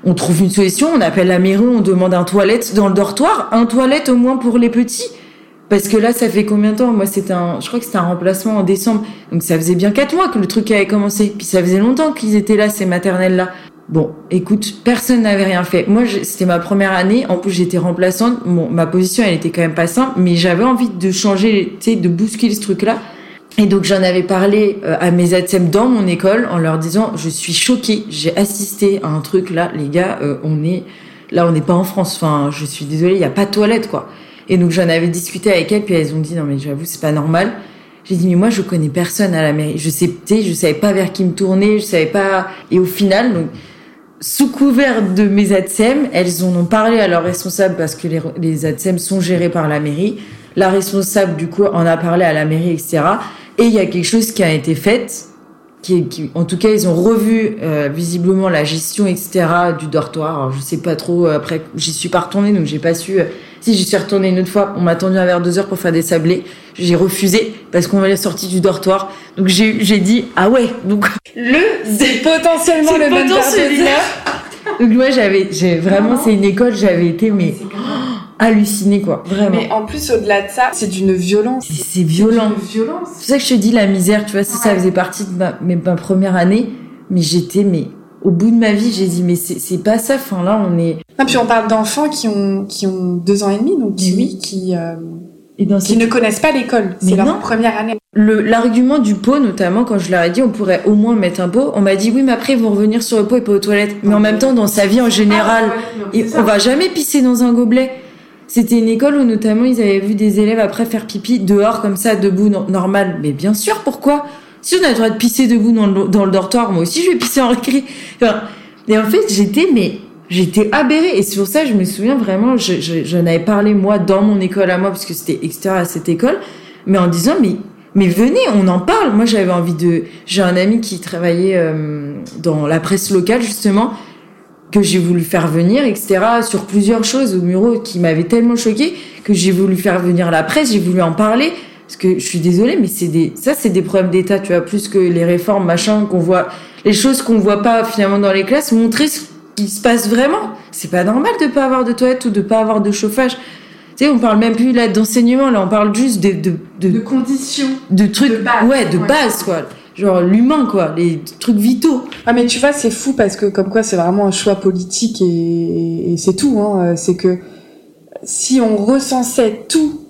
on trouve une solution, on appelle la mairie, on demande un toilette dans le dortoir, un toilette au moins pour les petits. Parce que là, ça fait combien de temps? Moi, c'était un, je crois que c'était un remplacement en décembre. Donc, ça faisait bien quatre mois que le truc avait commencé. Puis, ça faisait longtemps qu'ils étaient là, ces maternelles-là. Bon, écoute, personne n'avait rien fait. Moi, c'était ma première année. En plus, j'étais remplaçante. Bon, ma position, elle était quand même pas simple, mais j'avais envie de changer, tu sais, de bousculer ce truc-là. Et donc, j'en avais parlé euh, à mes ATSEM dans mon école en leur disant, je suis choquée. J'ai assisté à un truc là, les gars, euh, on est, là, on n'est pas en France. Enfin, je suis désolée, il y a pas de toilette, quoi. Et donc j'en avais discuté avec elles, puis elles ont dit non mais j'avoue c'est pas normal. J'ai dit mais moi je connais personne à la mairie. Je sais, je savais pas vers qui me tourner, je savais pas. Et au final donc sous couvert de mes ATSEM, elles en ont parlé à leur responsable parce que les ATSEM sont gérés par la mairie. La responsable du coup en a parlé à la mairie etc. Et il y a quelque chose qui a été fait. Qui, qui, en tout cas, ils ont revu euh, visiblement la gestion, etc. du dortoir. Alors, je sais pas trop. euh, Après, j'y suis pas retournée, donc j'ai pas su. euh, si j'y suis retournée une autre fois, on m'a attendu un verre deux heures pour faire des sablés. J'ai refusé parce qu'on m'avait sorti du dortoir. Donc j'ai j'ai dit ah ouais. Donc Le, c'est potentiellement le potentiellement. verre donc moi j'avais j'ai vraiment c'est une école j'avais été mais hallucinée quoi vraiment. Mais en plus, au-delà de ça, c'est d'une violence. C'est c'est violent. Violence. C'est pour ça que je te dis la misère, tu vois, ça, ça Ouais. faisait partie de ma, première année, mais j'étais, mais au bout de ma vie, j'ai dit, mais c'est pas ça, enfin là, on est. Non, puis on parle d'enfants qui ont, qui ont deux ans et demi, donc qui, oui. qui, euh, Et dans qui cette- ne connaissent pas l'école. C'est leur non. première année. le L'argument du pot, notamment, quand je leur ai dit, on pourrait au moins mettre un pot, on m'a dit, oui, mais après, ils vont revenir sur le pot et pas aux toilettes. Mais en même temps, dans sa vie en général, et on va jamais pisser dans un gobelet. C'était une école où notamment ils avaient vu des élèves après faire pipi dehors comme ça, debout, no- normal. Mais bien sûr, pourquoi? Si on a le droit de pisser debout dans le, dans le dortoir, moi aussi je vais pisser en récré. Et en fait, j'étais mais j'étais aberrée et pour ça je me souviens vraiment, je, je, j'en avais parlé moi dans mon école à moi parce que c'était extérieur à cette école, mais en disant mais mais venez, on en parle. Moi, j'avais envie de. J'ai un ami qui travaillait euh, dans la presse locale justement que j'ai voulu faire venir, etc., sur plusieurs choses au Muro qui m'avaient tellement choqué que j'ai voulu faire venir la presse, j'ai voulu en parler. Parce que je suis désolée, mais c'est des, ça, c'est des problèmes d'État, tu vois, plus que les réformes, machin, qu'on voit, les choses qu'on voit pas finalement dans les classes, montrer ce qui se passe vraiment. C'est pas normal de pas avoir de toilette ou de pas avoir de chauffage. Tu sais, on parle même plus là d'enseignement, là, on parle juste de, de, de, conditions. De trucs, ouais, de base, quoi genre l'humain quoi les trucs vitaux ah mais tu vois c'est fou parce que comme quoi c'est vraiment un choix politique et, et c'est tout hein c'est que si on recensait tous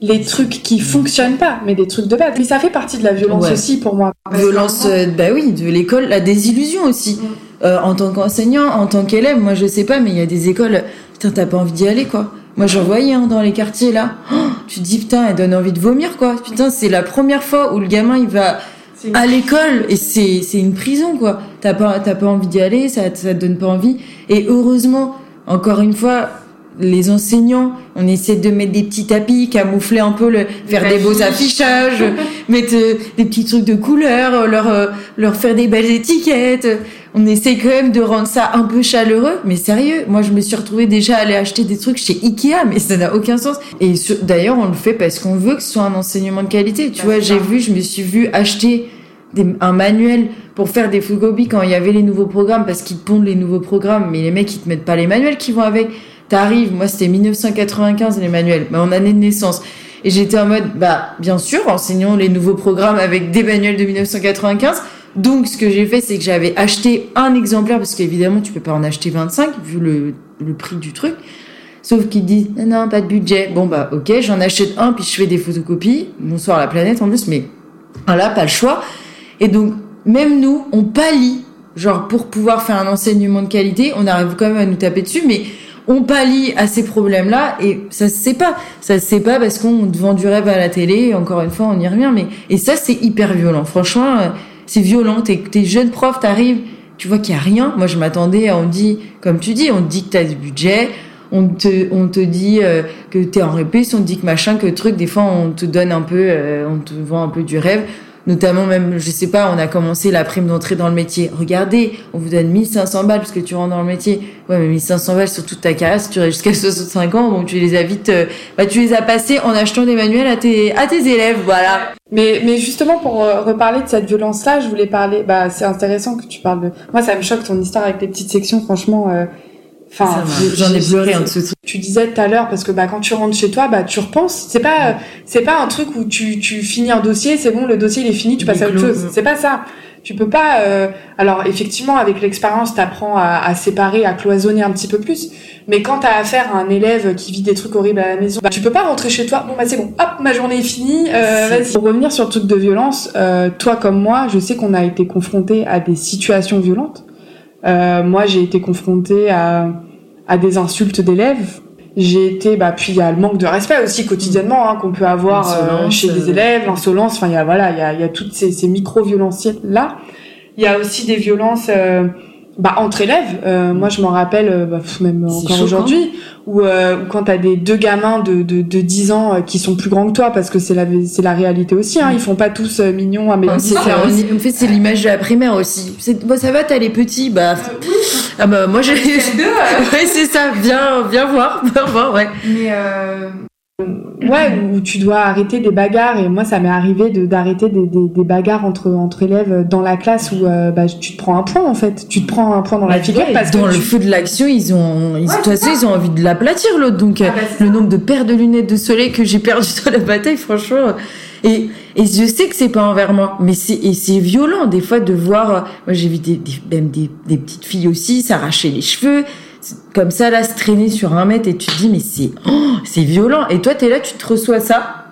les trucs qui fonctionnent pas, mais des trucs de base. Mais ça fait partie de la violence aussi pour moi. Violence, euh, bah oui, de l'école, la désillusion aussi. Mm. Euh, en tant qu'enseignant, en tant qu'élève, moi je sais pas, mais il y a des écoles, putain, t'as pas envie d'y aller quoi. Moi j'en voyais hein, dans les quartiers là. Oh, tu te dis putain, elle donne envie de vomir quoi. Putain, c'est la première fois où le gamin il va à l'école et c'est une prison quoi. T'as pas t'as pas envie d'y aller, ça ça te donne pas envie. Et heureusement, encore une fois, les enseignants, on essaie de mettre des petits tapis, camoufler un peu, le, faire des beaux affichages, mettre euh, des petits trucs de couleur, leur euh, leur faire des belles étiquettes. On essaie quand même de rendre ça un peu chaleureux, mais sérieux, moi je me suis retrouvée déjà à aller acheter des trucs chez Ikea, mais ça n'a aucun sens. Et d'ailleurs, on le fait parce qu'on veut que ce soit un enseignement de qualité. Tu bah, vois, j'ai vu, je me suis vu acheter un manuel pour faire des photocopies quand il y avait les nouveaux programmes parce qu'ils pondent les nouveaux programmes, mais les mecs ils te mettent pas les manuels qui vont avec. T'arrives, moi c'était 1995 les manuels, mais en année de naissance. Et j'étais en mode, bah bien sûr, enseignons les nouveaux programmes avec des manuels de 1995. Donc ce que j'ai fait, c'est que j'avais acheté un exemplaire, parce qu'évidemment tu peux pas en acheter 25 vu le, prix du truc. Sauf qu'ils disent, non, non, pas de budget. Bon bah ok, j'en achète un, puis je fais des photocopies. Bonsoir la planète en plus, mais voilà, pas le choix. Et donc, même nous, on pallie, genre pour pouvoir faire un enseignement de qualité, on arrive quand même à nous taper dessus, mais on pallie à ces problèmes-là et ça se sait pas. Ça se sait pas parce qu'on vend du rêve à la télé. Encore une fois, on y revient. Mais et ça, c'est hyper violent. Franchement, euh, c'est violent. T'es, t'es jeune prof, t'arrives, tu vois qu'il y a rien. Moi, je m'attendais. On dit, comme tu dis, on te dit que t'as du budget. On te, on te dit euh, que t'es en répétition, on te dit que machin, que truc. Des fois, on te donne un peu, euh, on te vend un peu du rêve notamment même, je sais pas, on a commencé la prime d'entrée dans le métier. Regardez, on vous donne 1500 balles parce que tu rentres dans le métier. Ouais, mais 1500 balles sur toute ta carrière, si tu restes jusqu'à 65 ans, bon, tu les as vite, euh, bah, tu les as passés en achetant des manuels à tes, à tes élèves, voilà. Mais, mais justement, pour euh, reparler de cette violence-là, je voulais parler, bah, c'est intéressant que tu parles de, moi, ça me choque ton histoire avec les petites sections, franchement, euh, Enfin, j'en ai pleuré en dessous. Tu disais tout à l'heure parce que bah quand tu rentres chez toi, bah tu repenses. C'est pas c'est pas un truc où tu tu finis un dossier, c'est bon, le dossier il est fini, tu passes à autre chose. C'est pas ça. Tu peux pas. Euh... Alors effectivement, avec l'expérience, t'apprends à, à séparer, à cloisonner un petit peu plus. Mais quand t'as affaire à un élève qui vit des trucs horribles à la maison, bah, tu peux pas rentrer chez toi. Bon bah c'est bon, hop, ma journée est finie. Euh, vas-y. Pour revenir sur le truc de violence, euh, toi comme moi, je sais qu'on a été confronté à des situations violentes. Euh, moi, j'ai été confrontée à, à des insultes d'élèves. J'ai été, bah, puis il y a le manque de respect aussi quotidiennement hein, qu'on peut avoir euh, chez les euh. élèves, l'insolence. Enfin, il y a voilà, il y a, y a toutes ces, ces micro violences là. Il y a aussi des violences bah, entre élèves, euh, moi je m'en rappelle, euh, bah, même encore aujourd'hui, où, euh, quand t'as des deux gamins de, de, de 10 ans euh, qui sont plus grands que toi, parce que c'est la c'est la réalité aussi, hein, ils font pas tous mignons à mes c'est En fait, c'est l'image de la primaire aussi. C'est, bah, ça va, t'as les petits, bah, ah bah moi j'ai deux. ouais, c'est ça. Viens, viens voir, viens voir, ouais. Mais ouais où tu dois arrêter des bagarres. Et moi ça m'est arrivé de d'arrêter des, des, des, bagarres entre entre élèves dans la classe où euh, bah, tu te prends un point en fait. Tu te prends un point dans la bah, figure parce dans le feu de l'action ils ont ils, de toute façon ils ont envie de l'aplatir l'autre. Donc ah, bah, le nombre de paires de lunettes de soleil que j'ai perdu dans la bataille franchement. Et et je sais que c'est pas envers moi mais c'est c'est violent des fois de voir moi j'ai vu des, des même des, des petites filles aussi s'arracher les cheveux comme ça là se traîner sur un mètre et tu te dis mais c'est oh, c'est violent. Et toi t'es là tu te reçois ça.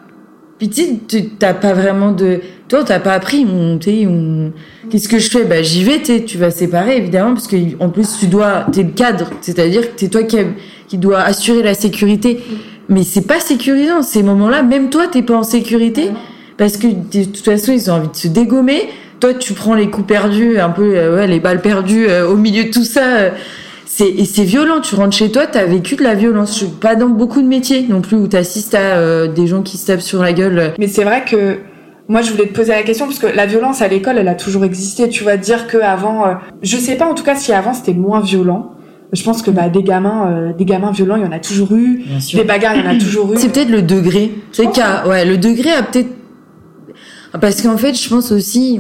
Puis tu t'as pas vraiment de toi t'as pas appris on, on... qu'est-ce que je fais? Bah j'y vais tu vas séparer évidemment parce que en plus tu dois t'es le cadre. C'est-à-dire que t'es toi qui qui doit assurer la sécurité. Mais c'est pas sécurisant ces moments-là. Même toi t'es pas en sécurité. Parce que de toute façon ils ont envie de se dégommer. Toi tu prends les coups perdus un peu euh, ouais, les balles perdues euh, au milieu de tout ça euh, c'est et c'est violent. Tu rentres chez toi, t'as vécu de la violence. Je suis pas dans beaucoup de métiers non plus où t'assistes à euh, des gens qui se tapent sur la gueule. Mais c'est vrai que moi, je voulais te poser la question parce que la violence à l'école, elle a toujours existé. Tu vas dire que avant, euh, je sais pas en tout cas si avant c'était moins violent. je pense que bah, des gamins, euh, des gamins violents, il y en a toujours eu. Des bagarres, il y en a toujours eu. C'est peut-être le degré. C'est qu'à, ouais, le degré a peut-être, parce qu'en fait, je pense aussi,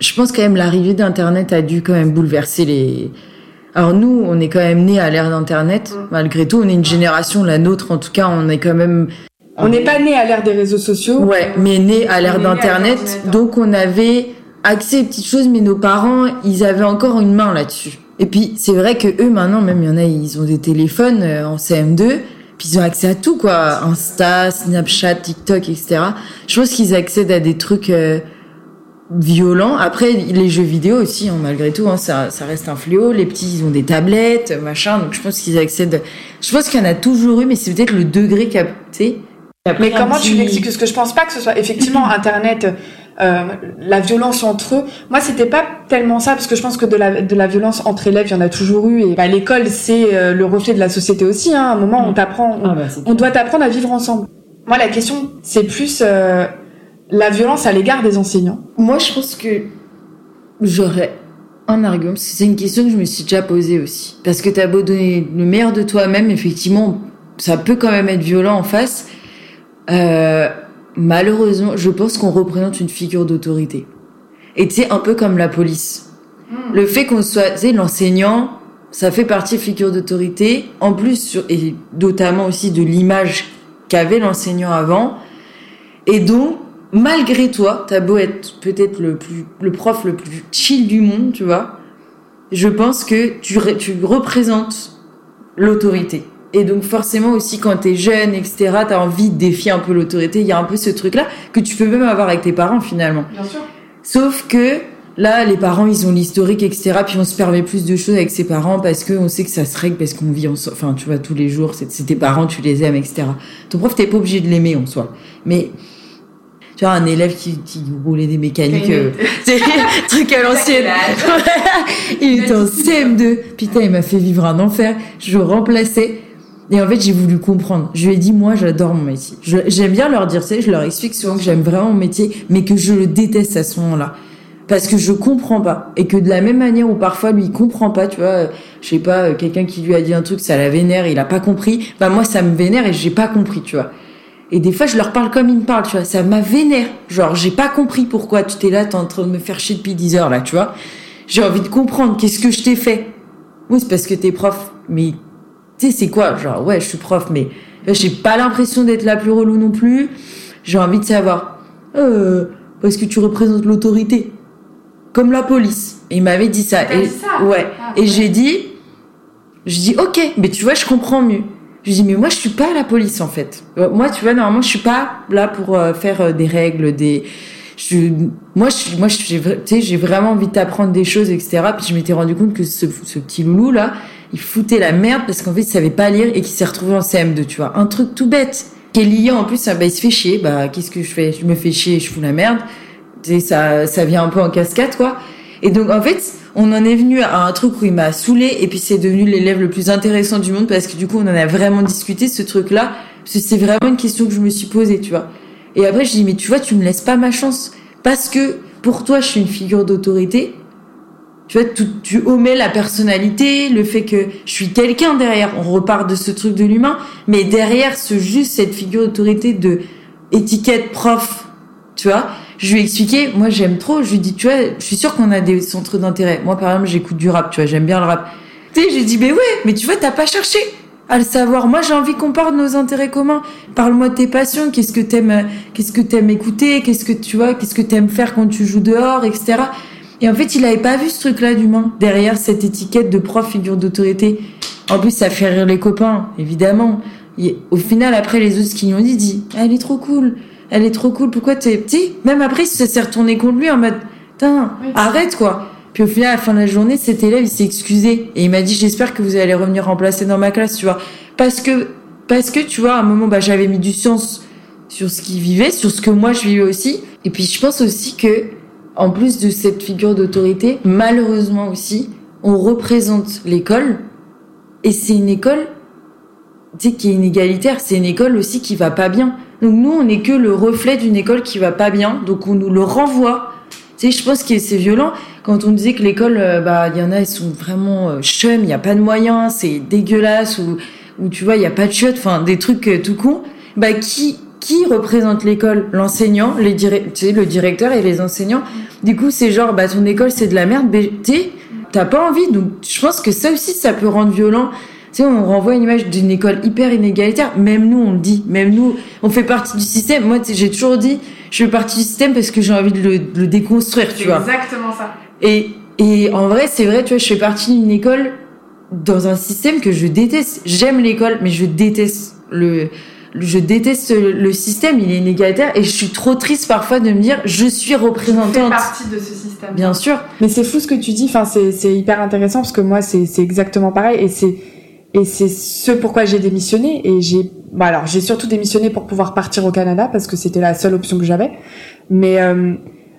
je pense quand même l'arrivée d'Internet a dû quand même bouleverser les. Alors nous, on est quand même né à l'ère d'Internet. Mm. Malgré tout, on est une génération, la nôtre en tout cas, on est quand même. On n'est pas né à l'ère des réseaux sociaux. Ouais, mais né à l'ère d'Internet, donc on avait accès aux petites choses, mais nos parents, ils avaient encore une main là-dessus. Et puis c'est vrai que eux maintenant, même il y en a, ils ont des téléphones euh, en CM2, puis ils ont accès à tout quoi, Insta, Snapchat, TikTok, etc. Je pense qu'ils accèdent à des trucs euh, violents. Après les jeux vidéo aussi, hein, malgré tout, hein, ça, ça reste un fléau. Les petits, ils ont des tablettes, machin. Donc je pense qu'ils accèdent. Je pense qu'il y en a toujours eu, mais c'est peut-être le degré capté. Mais comment tu l'expliques? Parce que je pense pas que ce soit effectivement Internet euh, la violence entre eux. Moi, c'était pas tellement ça parce que je pense que de la, de la violence entre élèves, il y en a toujours eu. Et bah, l'école, c'est euh, le reflet de la société aussi. Hein. À un moment, on mm. t'apprend, on, ah, bah, doit t'apprendre à vivre ensemble. Moi, la question, c'est plus euh, la violence à l'égard des enseignants. Moi, je pense que j'aurais un argument. C'est une question que je me suis déjà posée aussi. Parce que t'as beau donner le meilleur de toi-même, effectivement, ça peut quand même être violent en face. Euh, malheureusement, je pense qu'on représente une figure d'autorité. Et tu sais, un peu comme la police. Hmm. Le fait qu'on soit, tu sais, l'enseignant, ça fait partie figure d'autorité. En plus, sur, et notamment aussi de l'image qu'avait l'enseignant avant. Et donc, malgré toi, t'as beau être peut-être le plus, le prof le plus chill du monde, tu vois. Je pense que tu, tu représentes l'autorité. Et donc forcément aussi quand t'es jeune, etc., t'as envie de défier un peu l'autorité. Il y a un peu ce truc-là que tu peux même avoir avec tes parents finalement. Bien sûr. Sauf que là, les parents, ils ont l'historique, etc. Puis on se permet plus de choses avec ses parents parce qu'on sait que ça se règle parce qu'on vit ensemble. Enfin, tu vois, tous les jours, c'est tes parents, tu les aimes, etc. Ton prof, t'es pas obligé de l'aimer en soi. Mais tu vois, un élève qui, qui roulait des mécaniques, euh, truc à l'ancienne. il était en CM2. Putain, il m'a fait vivre un enfer. Je remplaçais et en fait, j'ai voulu comprendre. Je lui ai dit, moi, j'adore mon métier. J'aime bien leur dire ça, je leur explique souvent que j'aime vraiment mon métier, mais que je le déteste à ce moment-là. Parce que je comprends pas. Et que de la même manière où parfois lui, il comprend pas, tu vois, je sais pas, euh, quelqu'un qui lui a dit un truc, ça la vénère, il a pas compris, bah moi, ça me vénère et j'ai pas compris, tu vois. Et des fois, je leur parle comme ils me parlent, tu vois, ça m'a vénère. Genre, j'ai pas compris pourquoi tu t'es là, t'es en train de me faire chier depuis 10 heures, là, tu vois. J'ai envie de comprendre, qu'est-ce que je t'ai fait? Oui, c'est parce que t'es prof. Mais tu sais, c'est quoi? Genre, ouais, je suis prof, mais j'ai pas l'impression d'être la plus relou non plus. J'ai envie de savoir, euh, parce que tu représentes l'autorité, comme la police. Et il m'avait dit ça. Et, ça? ouais. Ah, et j'ai dit, je dis, ok, mais tu vois, je comprends mieux. Je dis, mais moi, je suis pas la police, en fait. Euh, moi, tu vois, normalement, je suis pas là pour euh, faire euh, des règles, des, je, moi, je, moi, j'ai, j'ai vraiment envie d'apprendre des choses, etc. Puis je m'étais rendu compte que ce, ce petit loulou là, il foutait la merde parce qu'en fait, il savait pas lire et qu'il s'est retrouvé en CM2, tu vois. Un truc tout bête. Qui est lié en plus, bah, il se fait chier. Bah, qu'est-ce que je fais? Je me fais chier, je fous la merde. Tu ça, ça vient un peu en cascade, quoi. Et donc, en fait, on en est venu à un truc où il m'a saoulé et puis c'est devenu l'élève le plus intéressant du monde parce que du coup, on en a vraiment discuté, ce truc-là. Parce que c'est vraiment une question que je me suis posée, tu vois. Et après, je dis, mais tu vois, tu me laisses pas ma chance. Parce que, pour toi, je suis une figure d'autorité tu vois, tu, tu omets la personnalité, le fait que je suis quelqu'un derrière. On repart de ce truc de l'humain, mais derrière ce juste cette figure d'autorité de étiquette prof, tu vois. Je lui ai expliqué, moi j'aime trop. Je lui dis, tu vois, je suis sûre qu'on a des centres d'intérêt. Moi par exemple, j'écoute du rap, tu vois, j'aime bien le rap. Tu sais, j'ai dit, mais ouais, mais tu vois, t'as pas cherché à le savoir. Moi, j'ai envie qu'on parle de nos intérêts communs. Parle-moi de tes passions. Qu'est-ce que t'aimes, qu'est-ce que t'aimes écouter? Qu'est-ce que tu vois? Qu'est-ce que t'aimes faire quand tu joues dehors, etc. Et en fait, il avait pas vu ce truc-là d'humain derrière cette étiquette de prof figure d'autorité. En plus, ça fait rire les copains, évidemment. Et au final, après, les autres qui lui ont dit, dit, elle est trop cool, elle est trop cool. Pourquoi t'es, petit? Même après, ça s'est retourné contre lui en mode, putain, arrête quoi. Puis au final, à la fin de la journée, cet élève, il s'est excusé et il m'a dit, j'espère que vous allez revenir remplacer dans ma classe, tu vois, parce que, parce que tu vois, à un moment, bah, j'avais mis du sens sur ce qu'il vivait, sur ce que moi je vivais aussi. Et puis, je pense aussi que en plus de cette figure d'autorité, malheureusement aussi, on représente l'école et c'est une école tu sais, qui est inégalitaire, c'est une école aussi qui va pas bien. Donc nous, on n'est que le reflet d'une école qui va pas bien, donc on nous le renvoie Tu sais, je pense que c'est violent quand on disait que l'école, euh, bah, il y en a, ils sont vraiment euh, chum, il y a pas de moyens, c'est dégueulasse ou, ou tu vois, il y a pas de chiottes, enfin des trucs euh, tout con. Bah, qui qui représente l'école? L'enseignant, les tu sais, le directeur et les enseignants. Du coup, c'est genre, bah, ton école, c'est de la merde, tu t'as pas envie. Donc, je pense que ça aussi, ça peut rendre violent. Tu sais, on renvoie une image d'une école hyper inégalitaire. Même nous, on le dit. Même nous, on fait partie du système. Moi, j'ai toujours dit, je fais partie du système parce que j'ai envie de le, de le déconstruire, tu vois. Exactement ça. Et, et en vrai, c'est vrai, tu vois, je fais partie d'une école dans un système que je déteste. J'aime l'école, mais je déteste le, je déteste le système, il est inégalitaire et je suis trop triste parfois de me dire je suis représentante. Fais partie de ce système. Bien sûr. Mais c'est fou ce que tu dis, enfin c'est c'est hyper intéressant parce que moi c'est c'est exactement pareil et c'est et c'est ce pourquoi j'ai démissionné et j'ai bah alors j'ai surtout démissionné pour pouvoir partir au Canada parce que c'était la seule option que j'avais. Mais euh,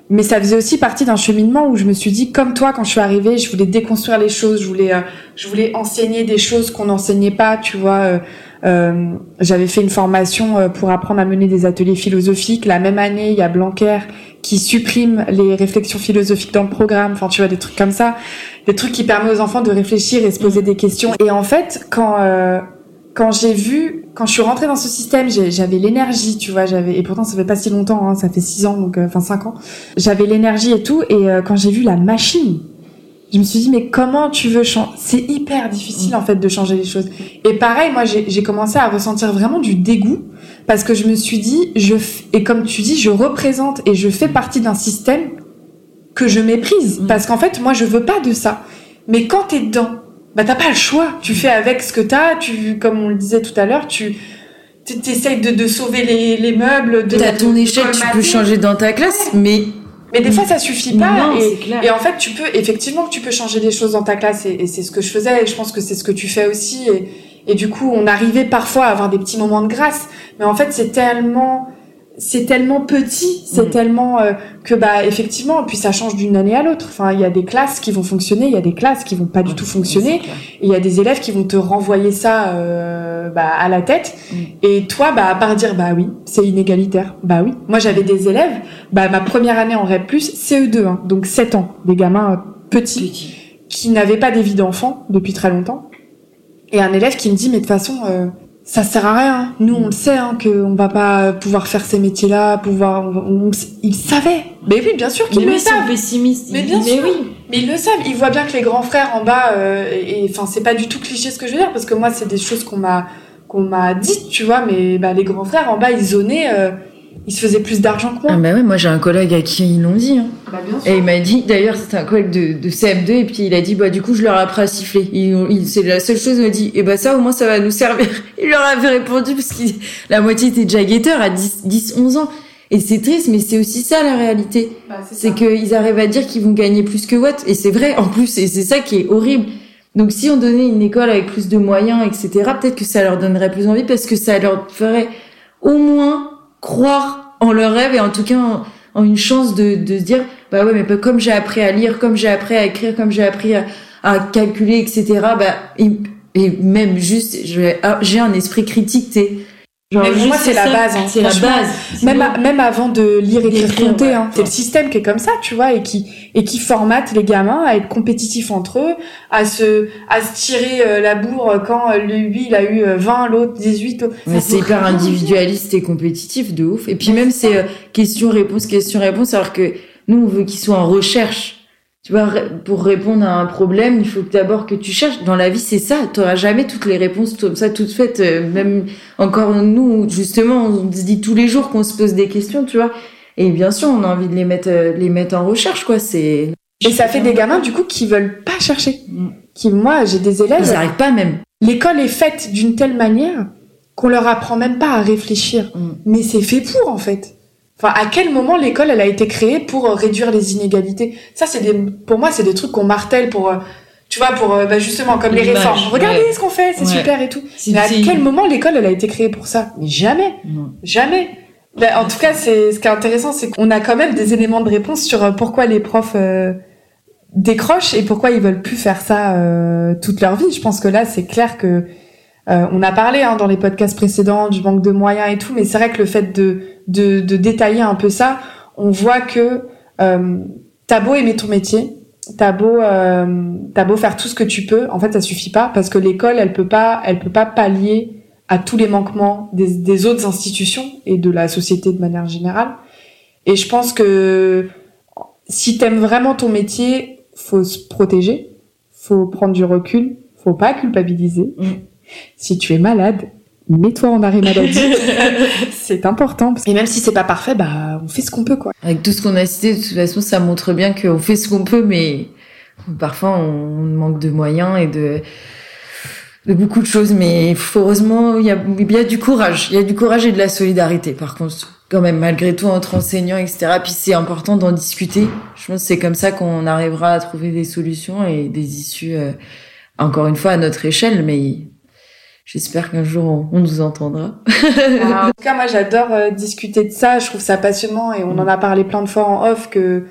mais ça faisait aussi partie d'un cheminement où je me suis dit comme toi quand je suis arrivée je voulais déconstruire les choses je voulais euh, je voulais enseigner des choses qu'on n'enseignait pas tu vois euh, euh, j'avais fait une formation euh, pour apprendre à mener des ateliers philosophiques. La même année, il y a Blanquer qui supprime les réflexions philosophiques dans le programme. Enfin, tu vois, des trucs comme ça. Des trucs qui permettent aux enfants de réfléchir et se poser des questions. Et en fait, quand... Euh, quand j'ai vu, quand je suis rentrée dans ce système, j'avais l'énergie, tu vois, j'avais et pourtant ça fait pas si longtemps, hein, ça fait six ans, donc enfin cinq ans. J'avais l'énergie et tout, et quand j'ai vu la machine, je me suis dit mais comment tu veux changer C'est hyper difficile en fait de changer les choses. Et pareil, moi j'ai commencé à ressentir vraiment du dégoût parce que je me suis dit je et comme tu dis, je représente et je fais partie d'un système que je méprise mm. parce qu'en fait moi je veux pas de ça. Mais quand t'es dedans, bah t'as pas le choix. Tu fais avec ce que t'as. Tu comme on le disait tout à l'heure, tu t'essayes de, de sauver les, les meubles. De, t'as ton échec, tu peux changer dans ta classe, mais mais des fois, ça suffit pas. et, en fait, tu peux, effectivement, tu peux changer des choses dans ta classe. Et, c'est ce que je faisais. Et je pense que c'est ce que tu fais aussi. Et, et du coup, on arrivait parfois à avoir des petits moments de grâce. Mais en fait, c'est tellement, c'est tellement petit, c'est mm. tellement euh, que bah effectivement, puis ça change d'une année à l'autre. Enfin, il y a des classes qui vont fonctionner, il y a des classes qui vont pas du tout fonctionner, et il y a des élèves qui vont te renvoyer ça euh, bah, à la tête. Mm. Et toi, bah à part dire bah oui, c'est inégalitaire, bah oui. Moi, j'avais des élèves, bah ma première année en REP+, CE2, hein, donc 7 ans, des gamins euh, petits, qui n'avaient pas des vies d'enfants depuis très longtemps. Et un élève qui me dit mais de toute façon ça sert à rien. Nous, on le sait, hein, qu'on va pas pouvoir faire ces métiers-là, pouvoir. On, ils savaient. Mais oui, bien sûr qu'ils le savent. pessimistes. Mais bien sûr. Oui. Mais ils le savent. Ils voient bien que les grands frères en bas. Euh, et enfin, c'est pas du tout cliché ce que je veux dire, parce que moi, c'est des choses qu'on m'a qu'on m'a dites, tu vois. Mais bah, les grands frères en bas, ils zonaient. Euh, il se faisait plus d'argent que moi. Ah bah oui, moi j'ai un collègue à qui ils l'ont dit. Hein. Bah bien sûr. Et il m'a dit, d'ailleurs c'était un collègue de, de CM2 et puis il a dit bah du coup je leur ai appris à siffler. Il, c'est la seule chose il m'a dit et eh bah ça au moins ça va nous servir. Il leur avait répondu parce que la moitié était déjà guetteur à 10, 10 11 ans. Et c'est triste, mais c'est aussi ça la réalité. Bah, c'est qu'ils arrivent à dire qu'ils vont gagner plus que Watt. Et c'est vrai, en plus, et c'est ça qui est horrible. Donc si on donnait une école avec plus de moyens, etc., peut-être que ça leur donnerait plus envie parce que ça leur ferait au moins croire en leur rêve et en tout cas en, une chance de, de se dire bah ouais mais comme j'ai appris à lire comme j'ai appris à écrire comme j'ai appris à, à, calculer etc bah et, même juste j'ai un esprit critique Genre, mais pour moi, c'est la base. Hein. C'est la base. Même, même avant de lire, et écrire, compter, hein. c'est le système qui est comme ça, tu vois, et qui et qui formate les gamins à être compétitifs entre eux, à se à se tirer euh, la bourre quand euh, lui il a eu 20, euh, l'autre 18. Mais c'est hyper individualiste et compétitif de ouf. Et puis même c'est question-réponse, question-réponse, alors que nous on veut qu'ils soient en recherche tu vois, pour répondre à un problème, il faut d'abord que tu cherches. Dans la vie, c'est ça. Tu n'auras jamais toutes les réponses comme ça toutes faites. Euh, même encore nous, justement, on se dit tous les jours qu'on se pose des questions, tu vois. Et bien sûr, on a envie de les mettre, euh, les mettre en recherche, quoi. C'est. Et ça fait des gamins, du coup, qui veulent pas chercher. Mm. Qui, moi, j'ai des élèves. Ils n'arrivent pas même. L'école est faite d'une telle manière qu'on leur apprend même pas à réfléchir. Mm. Mais c'est fait pour, en fait. Enfin, à quel moment l'école elle a été créée pour euh, réduire les inégalités? Ça, c'est des, pour moi, c'est des trucs qu'on martèle pour, euh, tu vois, pour euh, bah, justement comme les réformes. Regardez ce qu'on fait, c'est super et tout. Mais à quel moment l'école elle a été créée pour ça? Mais jamais, jamais. Bah, en tout cas, c'est ce qui est intéressant, c'est qu'on a quand même des éléments de réponse sur pourquoi les profs décrochent et pourquoi ils veulent plus faire ça toute leur vie. Je pense que là, c'est clair que on a parlé hein, dans les podcasts précédents du manque de moyens et tout, mais c'est vrai que le fait de de, de, détailler un peu ça, on voit que euh, t'as beau aimer ton métier, t'as beau, euh, t'as beau faire tout ce que tu peux, en fait, ça suffit pas parce que l'école, elle peut pas, elle peut pas pallier à tous les manquements des, des autres institutions et de la société de manière générale. Et je pense que si t'aimes vraiment ton métier, faut se protéger, faut prendre du recul, faut pas culpabiliser. Mm. Si tu es malade, mets-toi en arrêt maladie. c'est important. Et même si c'est pas parfait, bah on fait ce qu'on peut quoi. Avec tout ce qu'on a cité, de toute façon, ça montre bien qu'on fait ce qu'on peut, mais parfois on manque de moyens et de de beaucoup de choses. Mais heureusement, il y a, il y a du courage. Il y a du courage et de la solidarité. Par contre, quand même, malgré tout, entre enseignants, etc. Puis c'est important d'en discuter. Je pense que c'est comme ça qu'on arrivera à trouver des solutions et des issues. euh, encore une fois à notre échelle, mais j'espère qu'un jour on, nous entendra. Alors, en tout cas, moi, j'adore euh, discuter de ça. Je trouve ça passionnant et on en a parlé plein de fois en off que,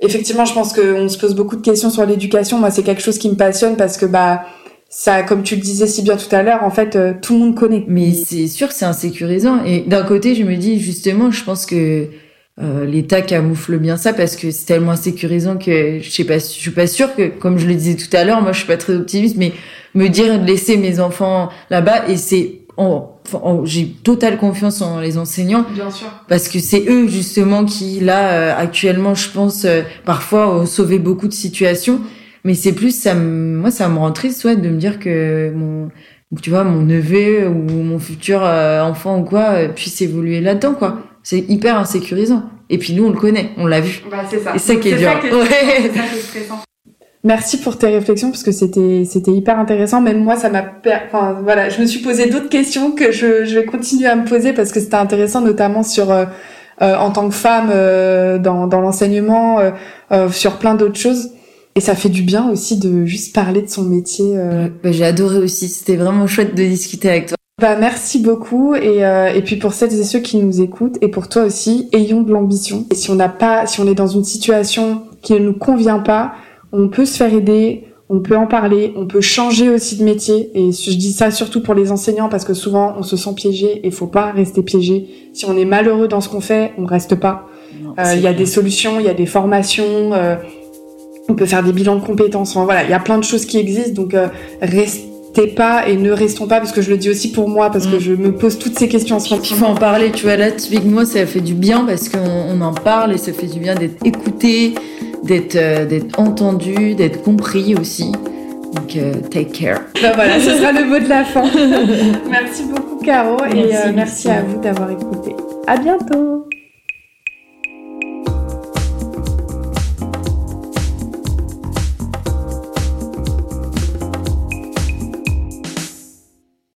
effectivement, je pense qu'on se pose beaucoup de questions sur l'éducation. Moi, c'est quelque chose qui me passionne parce que, bah, ça, comme tu le disais si bien tout à l'heure, en fait, euh, tout le monde connaît. Mais c'est sûr c'est insécurisant. Et d'un côté, je me dis justement, je pense que euh, l'État camoufle bien ça parce que c'est tellement insécurisant que je sais pas, je suis pas sûre que, comme je le disais tout à l'heure, moi je suis pas très optimiste, mais me dire de laisser mes enfants là-bas et c'est, en- en- j'ai totale confiance en les enseignants. Bien sûr. parce que c'est eux justement qui là euh, actuellement je pense euh, parfois ont sauvé beaucoup de situations. Mais c'est plus ça moi ça me rend triste ouais de me dire que mon tu vois mon neveu ou mon futur euh, enfant ou quoi puisse évoluer là-dedans quoi c'est hyper insécurisant et puis nous on le connaît on l'a vu Bah, c'est ça. et ça qui est C'est dur ça qui est- Ouais. c'est ça qui est stressant. Merci pour tes réflexions parce que c'était c'était hyper intéressant. Même moi, ça m'a, per- enfin voilà, je me suis posé d'autres questions que je, je vais continuer à me poser parce que c'était intéressant, notamment sur euh, euh, en tant que femme euh, dans dans l'enseignement, euh, euh, sur plein d'autres choses. Et ça fait du bien aussi de juste parler de son métier. euh. Bah, j'ai adoré aussi c'était vraiment chouette de discuter avec toi Bah merci beaucoup et euh, et puis pour celles et ceux qui nous écoutent et pour toi aussi, ayons de l'ambition. Et si on n'a pas, si on est dans une situation qui ne nous convient pas, on peut se faire aider, on peut en parler, on peut changer aussi de métier. Et je dis ça surtout pour les enseignants parce que souvent on se sent piégé et faut pas rester piégé. Si on est malheureux dans ce qu'on fait, on reste pas. Euh, Il y a des solutions, il y a des formations. euh, on peut faire des bilans de compétences. Enfin, voilà, il y a plein de choses qui existent. Donc euh, pas et ne restons pas parce que je le dis aussi pour moi parce que Mm. je me pose toutes ces questions en ce moment. Il faut en parler, tu vois, là, typiquement, ça fait du bien parce qu'on on en parle et ça fait du bien d'être écouté, d'être euh, entendu, d'être compris aussi. Donc, euh, take care. Ben voilà, ce sera le mot de la fin. merci beaucoup Caro et Merci, euh, merci merci. à vous d'avoir écouté. À bientôt.